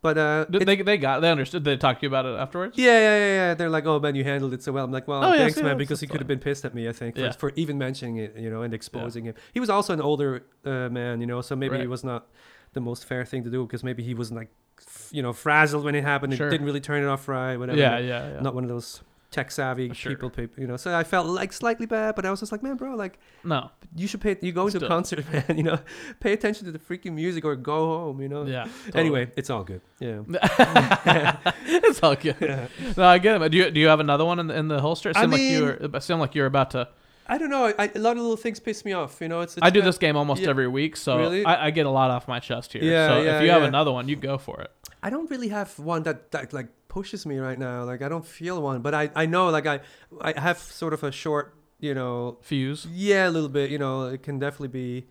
but uh Did it- they they got they understood. They talked to you about it afterwards. yeah, yeah, yeah, yeah. They're like, "Oh man, you handled it so well." I'm like, "Well, Oh, thanks, see, man," that's- because he could have been pissed at me. I think for, Yeah. for even mentioning it, you know, and exposing him. He was also an older uh, man, you know, so maybe Right. it was not the most fair thing to do because maybe he wasn't like, f- you know, frazzled when it happened. Sure. It didn't really turn it off right, whatever. Yeah, yeah, yeah. Not one of those tech savvy Sure. people, people, you know. So I felt like slightly bad, but I was just like, man, bro, like No. you should pay. You go to a concert, man. You know, pay attention to the freaking music or go home. You know. Yeah. Anyway, it's all good. Yeah. it's all good. No, I get it. Do you do you have another one in the, in the holster? It I seemed like you mean- were. It seemed like you were about to. I don't know. I, a lot of little things piss me off. You know, it's. it's I do this game almost yeah. every week, so Really? I, I get a lot off my chest here. Yeah, so yeah, if you have another one, you go for it. I don't really have one that, that like pushes me right now. Like I don't feel one, but I, I know like I I have sort of a short, you know, Fuse. yeah, a little bit. You know, it can definitely be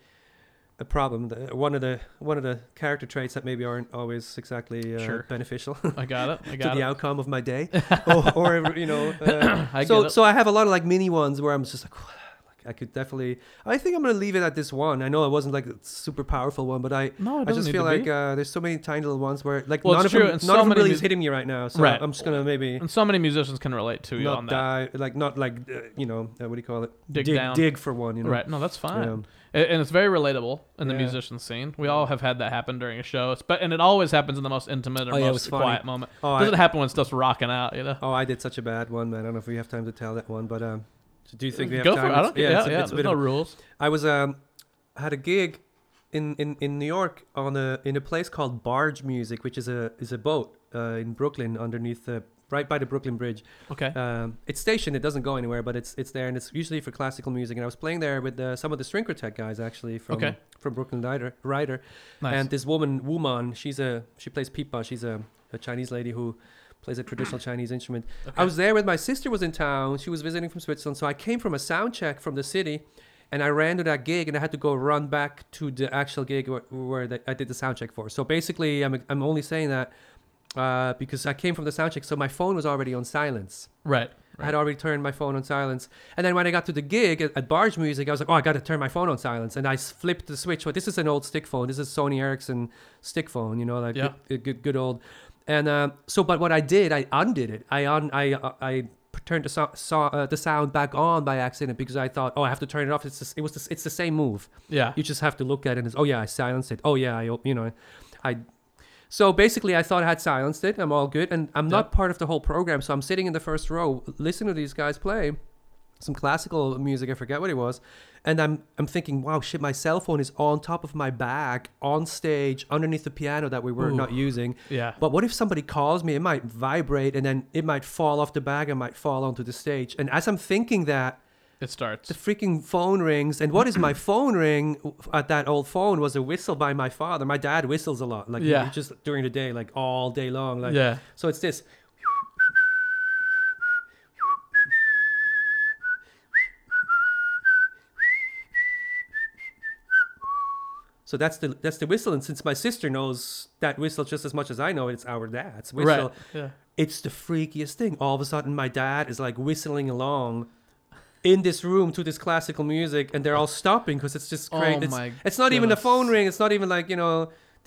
a problem. One of the one of the character traits that maybe aren't always exactly uh, Sure. beneficial I got it. I got to got the outcome of my day, or, or you know. Uh, I so so I have a lot of like mini ones where I'm just like. I could definitely. I think I'm gonna leave it at this one. I know it wasn't like a super powerful one, but I no, I just feel like uh, there's so many tiny little ones where like Well, none of true, them, none so of them really mus- is hitting me right now. So Right. I'm just gonna maybe and so many musicians can relate to you on that. die, like not like uh, you know uh, what do you call it? Dig dig, down. dig for one. You know, Right. No, that's fine. And it's very relatable in the Yeah. musician scene. We all have had that happen during a show, It's- but and it always happens in the most intimate or Oh, yeah, it most was funny. quiet moment. oh, I, Doesn't happen when stuff's rocking out, you know. oh, I did such a bad one, man. I don't know if we have time to tell that one, but um, do you think we have Go time? for it. I don't. Yeah, yeah. it's a- it's there's bit no of- rules. I was um had a gig in, in, in New York on a in a place called Bargemusic, which is a is a boat uh, in Brooklyn underneath the right by the Brooklyn Bridge. Okay. Um, it's stationed. It doesn't go anywhere, but it's it's there, and it's usually for classical music. And I was playing there with uh, some of the string quartet guys actually from Okay. from Brooklyn Rider. Rider. nice. And this woman, Wu Man, she's a she plays pipa. She's a, a Chinese lady who plays a traditional Chinese instrument. Okay. I was there with my sister was in town. She was visiting from Switzerland, so I came from a sound check from the city, and I ran to that gig, and I had to go run back to the actual gig where, where the, I did the sound check for. So basically, I'm I'm only saying that uh, because I came from the sound check, so my phone was already on silence. right. I had already turned my phone on silence. And then when I got to the gig at, at Bargemusic, I was like, oh, I got to turn my phone on silence. And I flipped the switch. Well, this is an old stick phone. This is Sony Ericsson stick phone, you know, like Yeah. good, good, good old. And um, so, but what I did, I undid it. I un, I, uh, I turned the, so, so, uh, the sound back on by accident because I thought, oh, I have to turn it off. It's just, it was the, it's the same move. Yeah. You just have to look at it and it's, oh yeah, I silenced it. Oh yeah, I, you know, I. So basically, I thought I had silenced it. I'm all good, and I'm not part of the whole program. So I'm sitting in the first row, listening to these guys play some classical music. I forget what it was, and I'm I'm thinking, wow, shit, my cell phone is on top of my bag on stage underneath the piano that we were Ooh. not using. Yeah. But what if somebody calls me? It might vibrate, and then it might fall off the bag and might fall onto the stage. And as I'm thinking that, It starts. the freaking phone rings and what is my phone ring at that old phone was a whistle by my father my dad whistles a lot like Yeah. just during the day like all day long like yeah. so it's this so that's the that's the whistle and since my sister knows that whistle just as much as i know it's our dad's whistle Right. Yeah. it's the freakiest thing. All of a sudden, my dad is like whistling along in this room to this classical music, and they're all stopping because it's just Oh great. it's, it's not even a phone ring. It's not even like you know.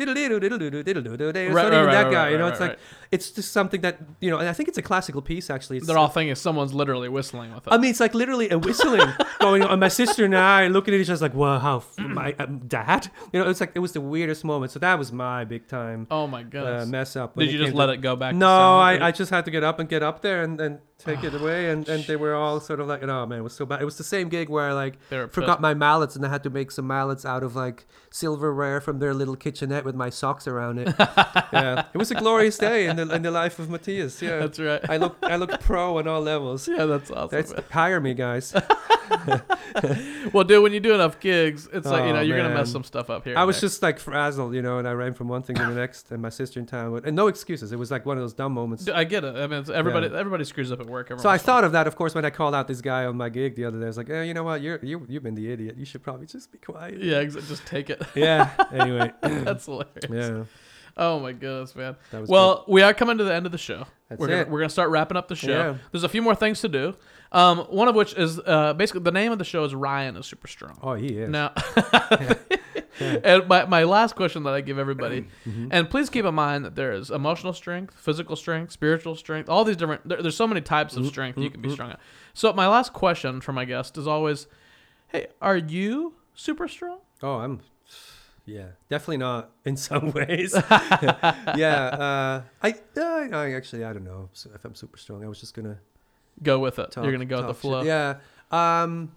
It's Right, not right, even that right, guy, you know. it's like it's just something that you know. And I think it's a classical piece actually. It's, They're all thinking someone's literally whistling with it. I mean, it's like literally a whistling going on. My sister and I looking at each other like, "Wow, how f- my um, dad?" You know, it's like it was the weirdest moment. So that was my big time oh my uh, mess up. Did you just to- let it go back? No? I, I just had to get up and get up there and, and take it ah, away, and, and they were all sort of like, "Oh man, it was so bad." It was the same gig where I like They were forgot pissed. my mallets, and I had to make some mallets out of like silverware from their little kitchenette with my socks around it. yeah, it was a glorious day in the in the life of Mathias. Yeah, That's right. I look I look pro on all levels. yeah, that's awesome. That's, hire me, guys. well, dude, when you do enough gigs, it's like you Oh, know you're gonna mess some stuff up here. I was there. just like frazzled, you know, and I ran from one thing to the next, and my sister in town, would, and no excuses. It was like one of those dumb moments. Dude, I get it. I mean, it's everybody everybody screws up at work. Every So I thought of that, of course, when I called out this guy on my gig the other day. I was like, "Eh, you know what? You're you you've been the idiot. You should probably just be quiet." Yeah, just take it. Yeah. Anyway. That's hilarious. yeah. Oh my goodness, man. That was Well, we are coming to the end of the show. That's we're gonna, it. we're gonna start wrapping up the show. Yeah. There's a few more things to do. Um, one of which is uh, basically the name of the show is Ryan is super strong. Oh, he is. Now, and my, my last question that I give everybody, Mm-hmm. and please keep in mind that there is emotional strength, physical strength, spiritual strength, all these different. There, there's so many types Mm-hmm. of strength you can be strong at. So my last question for my guest is always, hey, are you super strong? Oh, I'm. Yeah, definitely not in some ways. yeah, uh, I, uh, I actually I don't know if I'm super strong. I was just gonna Go with it. talk. You're gonna go with the talk shit. flow. Yeah. Um,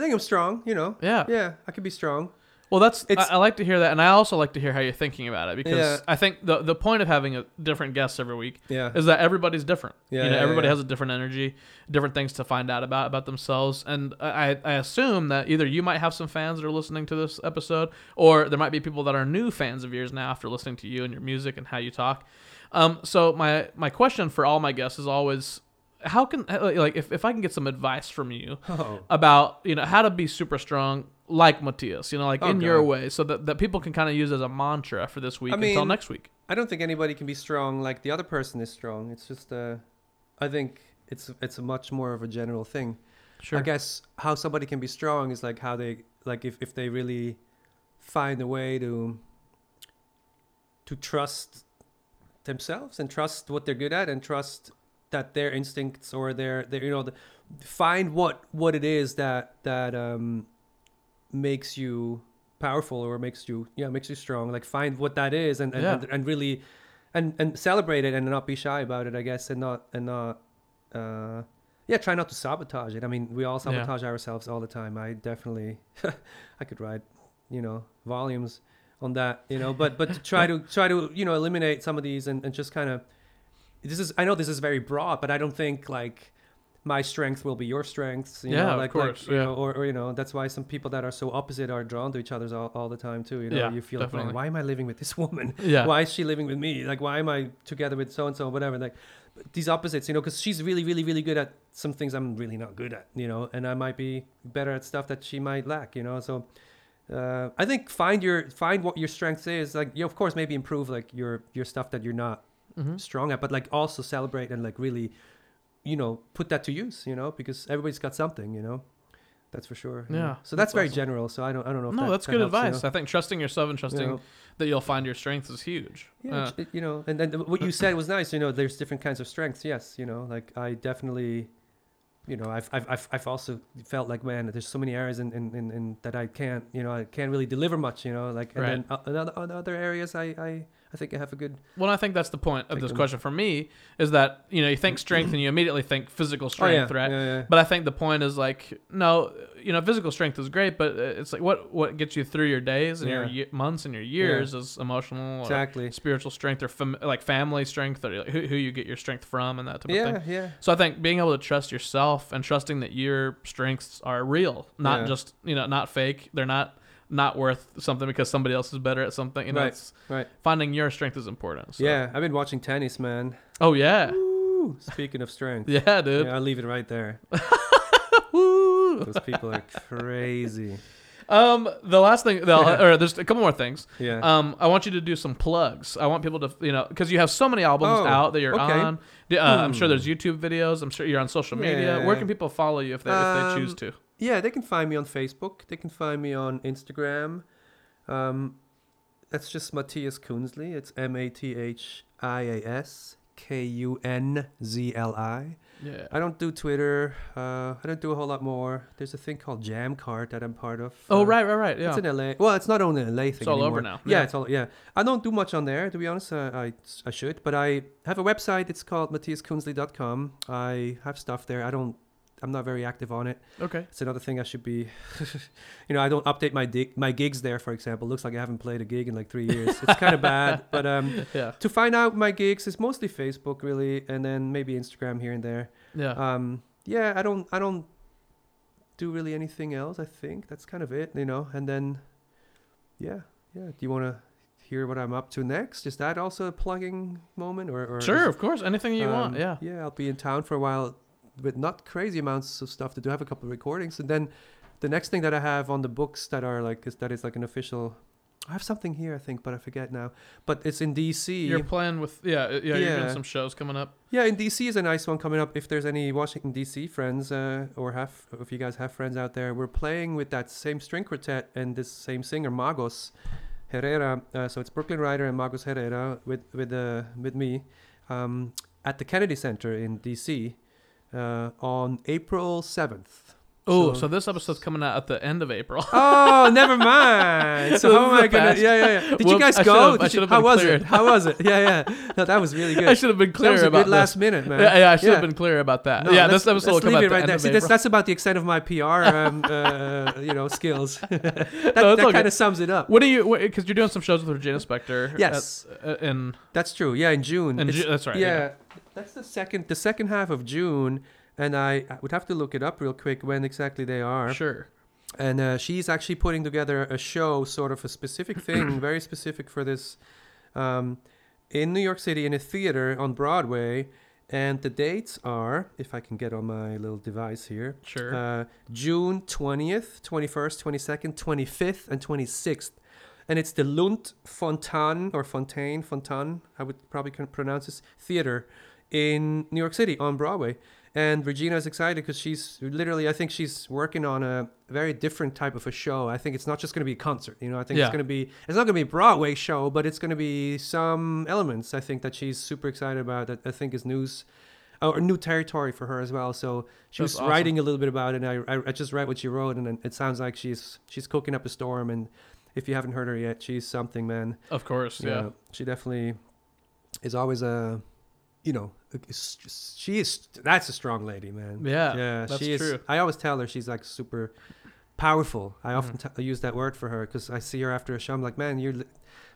I think I'm strong. You know. Yeah. Yeah, I could be strong. Well, that's I, I like to hear that, and I also like to hear how you're thinking about it because Yeah. I think the the point of having a different guests every week Yeah. is that everybody's different. Yeah, you know, yeah, everybody has a different energy, different things to find out about about themselves, and I I assume that either you might have some fans that are listening to this episode, or there might be people that are new fans of yours now after listening to you and your music and how you talk. Um, so my my question for all my guests is always, how can like if if I can get some advice from you Oh. about you know how to be super strong like Mathias, you know, like Oh, in your way, so that, that people can kind of use as a mantra for this week I until next week. I don't think anybody can be strong like the other person is strong. It's just uh, I think it's it's a much more of a general thing. Sure. I guess how somebody can be strong is like how they like if, if they really find a way to to trust themselves and trust what they're good at and trust that their instincts or their, their you know the, find what what it is that that um makes you powerful or makes you yeah makes you strong like find what that is and and, Yeah. and, and really and and celebrate it and not be shy about it i guess and not and not uh yeah try not to sabotage it i mean we all Yeah. sabotage ourselves all the time i definitely i could write you know volumes on that you know but but to try to try to you know eliminate some of these and, and just kind of this is i know this is very broad but i don't think like my strength will be your strengths you Yeah, know of like, course, like you yeah. know or, or you know that's why some people that are so opposite are drawn to each other all, all the time too you know Yeah, you feel definitely. like why am i living with this woman Yeah. why is she living with me like why am i together with so and so whatever like these opposites you know because she's really really really good at some things i'm really not good at you know and i might be better at stuff that she might lack you know so uh, i think find your find what your strength is like you know, of course maybe improve like your your stuff that you're not Mm-hmm. strong at but like also celebrate and like really you know put that to use you know because everybody's got something you know that's for sure you know. Yeah, so that's that's, very awesome. general so i don't i don't know if No, that- that's that good helps, you advice. know. I think trusting yourself and trusting You know? that you'll find your strengths is huge. Yeah, Uh, you know, and then what you said was nice. You know, there's different kinds of strengths. Yes, you know, like I definitely, you know, I've I've I've, I've also felt like man, there's so many areas in, in, in, in that I can't, you know, I can't really deliver much. You know, like and then uh, other, other areas, I, I I think I have a good. well, I think that's the point of this question for me is that you know you think strength and you immediately think physical Oh yeah, strength, right? yeah, yeah. But I think the point is like, no, you know, physical strength is great, but uh, it's like what what gets you through your days and your Yeah. ye- months and your years is emotional, or Exactly. spiritual strength, or fam- like family strength, or like who, who you get your strength from, and that type of Yeah, thing. yeah, So I think being able to trust yourself and trusting that your strengths are real, not Yeah. just you know not fake. They're not not worth something because somebody else is better at something. You know, Right, it's right. finding your strength is important. So. Yeah, I've been watching tennis, man. Oh yeah. Woo, Speaking of strength, Yeah, dude. yeah, I'll leave it right there. Those people are crazy. Um, the last thing, the, or there's a couple more things. Yeah. Um, I want you to do some plugs. I want people to, you know, because you have so many albums Oh, out that you're okay. on. Uh, I'm sure Hmm. there's YouTube videos. I'm sure you're on social media. Where can people follow you if they, if they choose Um, to? Yeah, they can find me on Facebook. They can find me on Instagram. Um, that's just Mathias Kunzli. It's M A T H I A S K U N Z L I. Yeah. I don't do Twitter. Uh, I don't do a whole lot more. There's a thing called Jamcart that I'm part of. Oh Uh, right, right, right. Yeah. It's in LA. Well, it's not only an LA thing. It's all over anymore. now. Yeah, Yeah. it's all. Yeah, I don't do much on there to be honest. Uh, I I should, but I have a website. It's called mathiaskunzli.com. I have stuff there. I don't. I'm not very active on it. okay. It's another thing I should be. you know, I don't update my dig- my gigs there. For example, looks like I haven't played a gig in like three years. It's kind of bad. But um, Yeah. to find out my gigs is mostly Facebook really, and then maybe Instagram here and there. Yeah. Um, yeah, I don't I don't do really anything else. I think that's kind of it. You know, and then yeah, yeah. Do you want to hear what I'm up to next? Is that also a plugging moment, or, or sure, of course. Anything you want. um, Yeah. Yeah, I'll be in town for a while with not crazy amounts of stuff to do. I have a couple of recordings, and then the next thing that I have on the books that are like is that is like an official. I have something here, I think, but I forget now. But it's in DC. You're playing with yeah, uh, yeah. You're doing Yeah. some shows coming up. yeah, in DC is a nice one coming up. If there's any Washington DC friends, uh, or have if you guys have friends out there, we're playing with that same string quartet and this same singer Magos Herrera. Uh, so it's Brooklyn Rider and Magos Herrera with with uh, with me um, at the Kennedy Center in DC uh, on April seventh. Oh, So- so this episode's coming out at the end of April. Oh, never mind. So how am I gonna? Yeah, yeah, yeah. Did you guys go? I you- how was cleared. it? How was it? Yeah, yeah. No, that was really good. I should have been that clear was a about good last minute, man. Yeah, yeah, I should Yeah. have been clear about that. No, yeah, this episode will come out the right of See, that's, April. that's about the extent of my PR, um, uh, you know, skills. that No, that okay. kind of sums it up. What do you? Because you're doing some shows with Regina Spektor. Yes. At, uh, in That's true. Yeah, in June. in Ju- that's right. yeah, that's the second, the second half of June, and I, I would have to look it up real quick when exactly they are. Sure. and uh, she's actually putting together a show, sort of a specific thing, very specific for this, um, in New York City in a theater on Broadway. And the dates are, if I can get on my little device here, Sure. uh, June 20th, 21st, 22nd, 25th, and 26th. And it's the Lund Fontan or Fontaine, Fontan, I would probably can pronounce this, theater in New York City on Broadway. And Regina is excited because she's literally, I think she's working on a very different type of a show. I think it's not just going to be a concert, you know. I think Yeah. it's going to be, it's not going to be a Broadway show, but it's going to be some elements. I think that she's super excited about. That I think is news, or new territory for her as well. So she That's was awesome. writing a little bit about it. And I, I, I just read what she wrote, and it sounds like she's she's cooking up a storm. And if you haven't heard her yet, she's something, man. of course. Yeah. she definitely is always a, you know, she is. That's a strong lady, man. Yeah, yeah. that's she is. true. I always tell her she's like super powerful. I often Mhm. t- use that word for her because I see her after a show. I'm like, man, you're. li-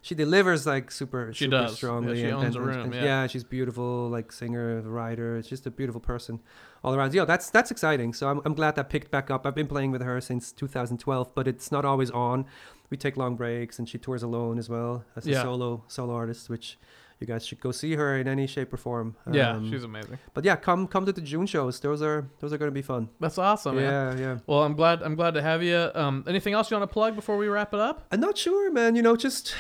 She delivers like super, She super does. Yeah, she owns and- a room, and- yeah. she's beautiful, like singer, writer. It's just a beautiful person all around. Yeah, that's that's exciting. So I'm I'm glad that picked back up. I've been playing with her since 2012, but it's not always on. We take long breaks, and she tours alone as well as a solo solo artist, which you guys should go see her in any shape or form. Yeah, Um, she's amazing. But yeah, come come to the June shows. Those are those are going to be fun. That's awesome, man. yeah, yeah. Well, I'm glad. I'm glad to have you. Um, anything else you want to plug before we wrap it up? I'm not sure, man. You know, just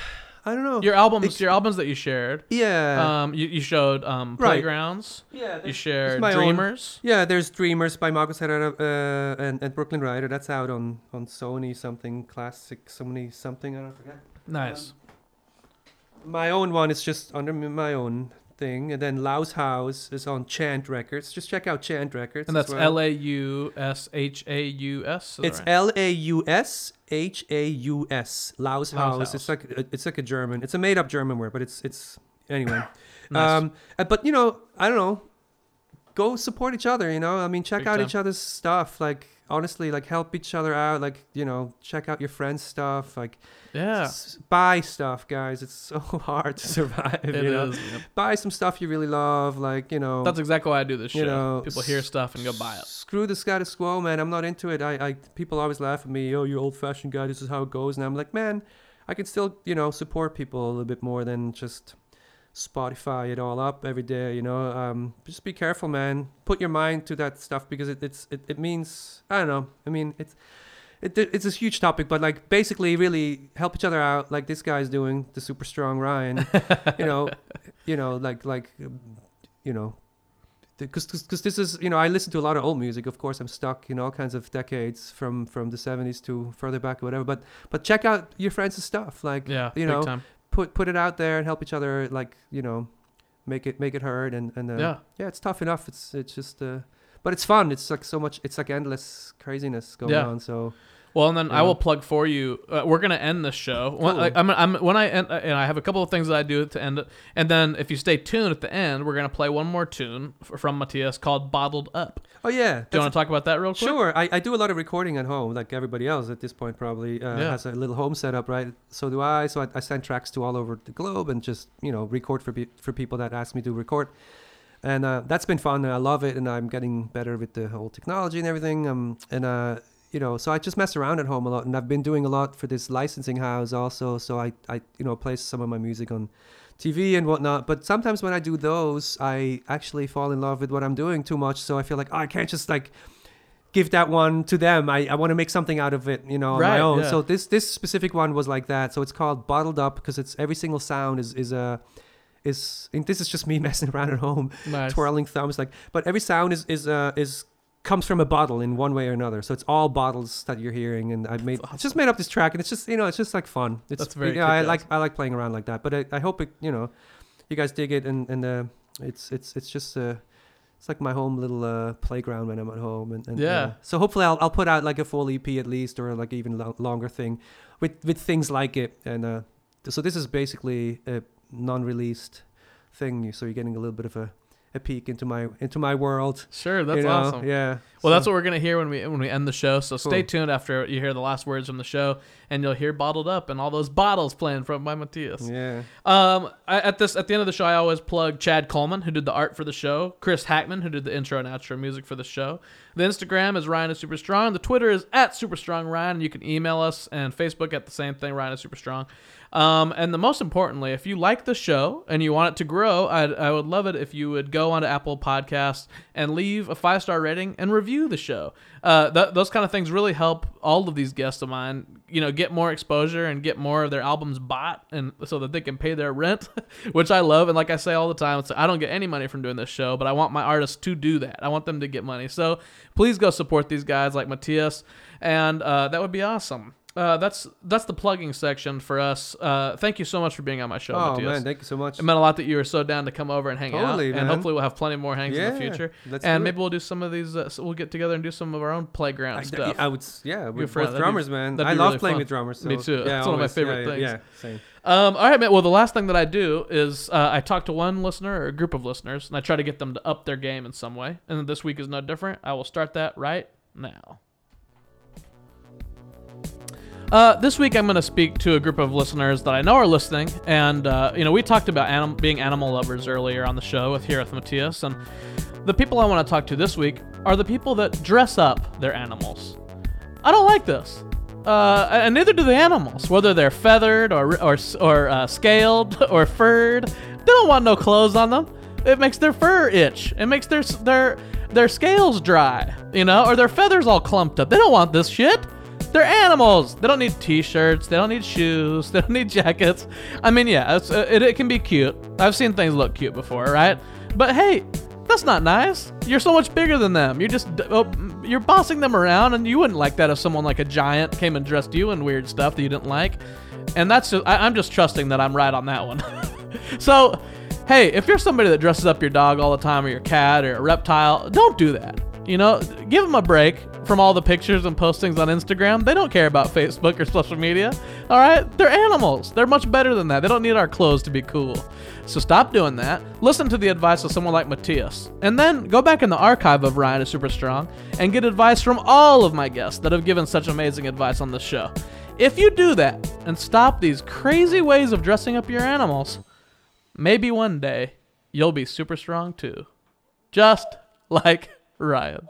I don't know. Your albums, It's- your albums that you shared. yeah, Um, you, you showed um Right. playgrounds. yeah. You shared my own- Dreamers. Yeah, there's Dreamers by Magos Herrera uh, and, and Brooklyn Rider. That's out on, on Sony something classic, Sony something. I don't forget. Nice. My own one is just under my own thing, and then Laus Haus is on Chant Records. Just check out Chant Records. and that's. L A U S H A U S. It's? L A U S H A U S. Laus Haus. It's like a- it's like a German. It's a made up German word, but it's it's anyway. Nice. Um, uh, but you know, I don't know. Go support each other. You know, I mean, check Big out time. each other's stuff. Like honestly, like help each other out. Like you know, check out your friends' stuff. Like yeah, s- buy stuff, guys. It's so hard to survive. it you know, is. man. buy some stuff you really love. Like you know, That's exactly why I do this show. you know, People hear stuff and go buy it. Screw the status quo, man. I'm not into it. I, I people always laugh at me. Oh, you old fashioned guy. This is how it goes. And I'm like, man, I can still, you know, support people a little bit more than just Spotify it all up every day. You know, um, just be careful, man. Put your mind to that stuff because it, it's it, it means I don't know. I mean, it's it, it's a huge topic, but like basically, really help each other out, like this guy's doing, the super strong Ryan. you know, you know, like like, you know, because because this is you know I listen to a lot of old music. Of course, I'm stuck in all kinds of decades from from the 70s to further back or whatever. But but check out your friends' stuff. Like Yeah, you know, time. Put put it out there and help each other. Like you know, make it make it heard and and uh, Yeah. yeah, it's tough enough. It's it's just uh, but it's fun. It's like so much. It's like endless craziness going Yeah. on. So Well, and then I will plug for you. Uh, we're gonna end this show. When, like, I'm, I'm, when I end, uh, and I have a couple of things that I do to end it, and then if you stay tuned at the end, we're gonna play one more tune from Mathias called "Bottled Up." oh yeah, Do you want to talk about that real quick? Sure, I, I do a lot of recording at home, like everybody else at this point probably uh, Yeah. has a little home setup, right? So do I. So I, I send tracks to all over the globe and just you know record for pe- for people that ask me to record, and uh, that's been fun. And I love it, and I'm getting better with the whole technology and everything. Um, and uh, you know, so I just mess around at home a lot, and I've been doing a lot for this licensing house also. So I I you know place some of my music on. TV and whatnot, but sometimes when I do those, I actually fall in love with what I'm doing too much. So I feel like oh, I can't just like give that one to them. I, I want to make something out of it, you know, on Right, my own. yeah. So this this specific one was like that. So it's called Bottled Up because it's every single sound is is a is and this is just me messing around at home, Nice. twirling thumbs like. But every sound is is uh, is comes from a bottle in one way or another. So it's all bottles that you're hearing, and I made That's just made up this track, and it's just you know it's just like fun. It's That's very yeah. I kick-ass. like I like playing around like that. But I, I hope it you know you guys dig it, and and uh, it's it's it's just uh, it's like my home little uh, playground when I'm at home, and, and Yeah. uh, so hopefully I'll I'll put out like a full EP at least, or like even lo- longer thing, with with things like it, and uh, so this is basically a non-released thing, so you're getting a little bit of a, a peek into my into my world. Sure, that's you know? awesome. Yeah. Well, that's what we're gonna hear when we when we end the show. So stay Cool. tuned after you hear the last words from the show, and you'll hear "Bottled Up" and all those bottles playing from by Mathias. Yeah. Um, I, at this at the end of the show, I always plug Chad Coleman, who did the art for the show, Chris Hackman, who did the intro and outro music for the show. The Instagram is Ryan is Super Strong. The Twitter is at Super Strong Ryan, and you can email us and Facebook at the same thing, Ryan is Super Strong. Um, and the most importantly, if you like the show and you want it to grow, I'd, I would love it if you would go onto Apple Podcasts and leave a five star rating and review the show. Uh, th- those kind of things really help all of these guests of mine, you know, get more exposure and get more of their albums bought, and so that they can pay their rent, which I love. And like I say all the time, it's I don't get any money from doing this show, but I want my artists to do that. I want them to get money. So please go support these guys like Mathias, and uh, that would be awesome. Uh, that's that's the plugging section for us. Uh, thank you so much for being on my show, Oh Mathias. man, thank you so much. It meant a lot that you were so down to come over and hang Totally, out, and hopefully we'll have plenty more hangs in the future. and do it. maybe we'll do some of these. Uh, so we'll get together and do some of our own playground I, stuff. I would, yeah, we're both That'd be- drummers, man. I love really playing fun. with drummers. So, Me too. Yeah, It's one of my favorite yeah, things. Yeah, same. Um, all right, man. Well, the last thing that I do is uh, I talk to one listener or a group of listeners, and I try to get them to up their game in some way. And this week is no different. I will start that right now. Uh, this week, I'm going to speak to a group of listeners that I know are listening, and uh, you know, we talked about anim- being animal lovers earlier on the show with here with Mathias, and the people I want to talk to this week are the people that dress up their animals. I don't like this. Uh, and neither do the animals, whether they're feathered or or or uh, scaled or furred. They don't want no clothes on them. It makes their fur itch. It makes their their their scales dry, you know, or their feathers all clumped up. They don't want this shit. They're animals. They don't need t-shirts. They don't need shoes. They don't need jackets. I mean, yeah, uh, it, it can be cute. I've seen things look cute before, right? But hey, that's not nice. You're so much bigger than them. You're just oh, you're bossing them around, and you wouldn't like that if someone like a giant came and dressed you in weird stuff that you didn't like. And that's just I, I'm just trusting that I'm right on that one. so, hey, if you're somebody that dresses up your dog all the time, or your cat, or a reptile, don't do that. You know, give them a break from all the pictures and postings on Instagram. They don't care about Facebook or social media. All right? They're animals. They're much better than that. They don't need our clothes to be cool. So stop doing that. Listen to the advice of someone like Mathias. And then go back in the archive of Ryan is Super Strong and get advice from all of my guests that have given such amazing advice on this show. If you do that and stop these crazy ways of dressing up your animals, maybe one day you'll be super strong too. Just like Ryan.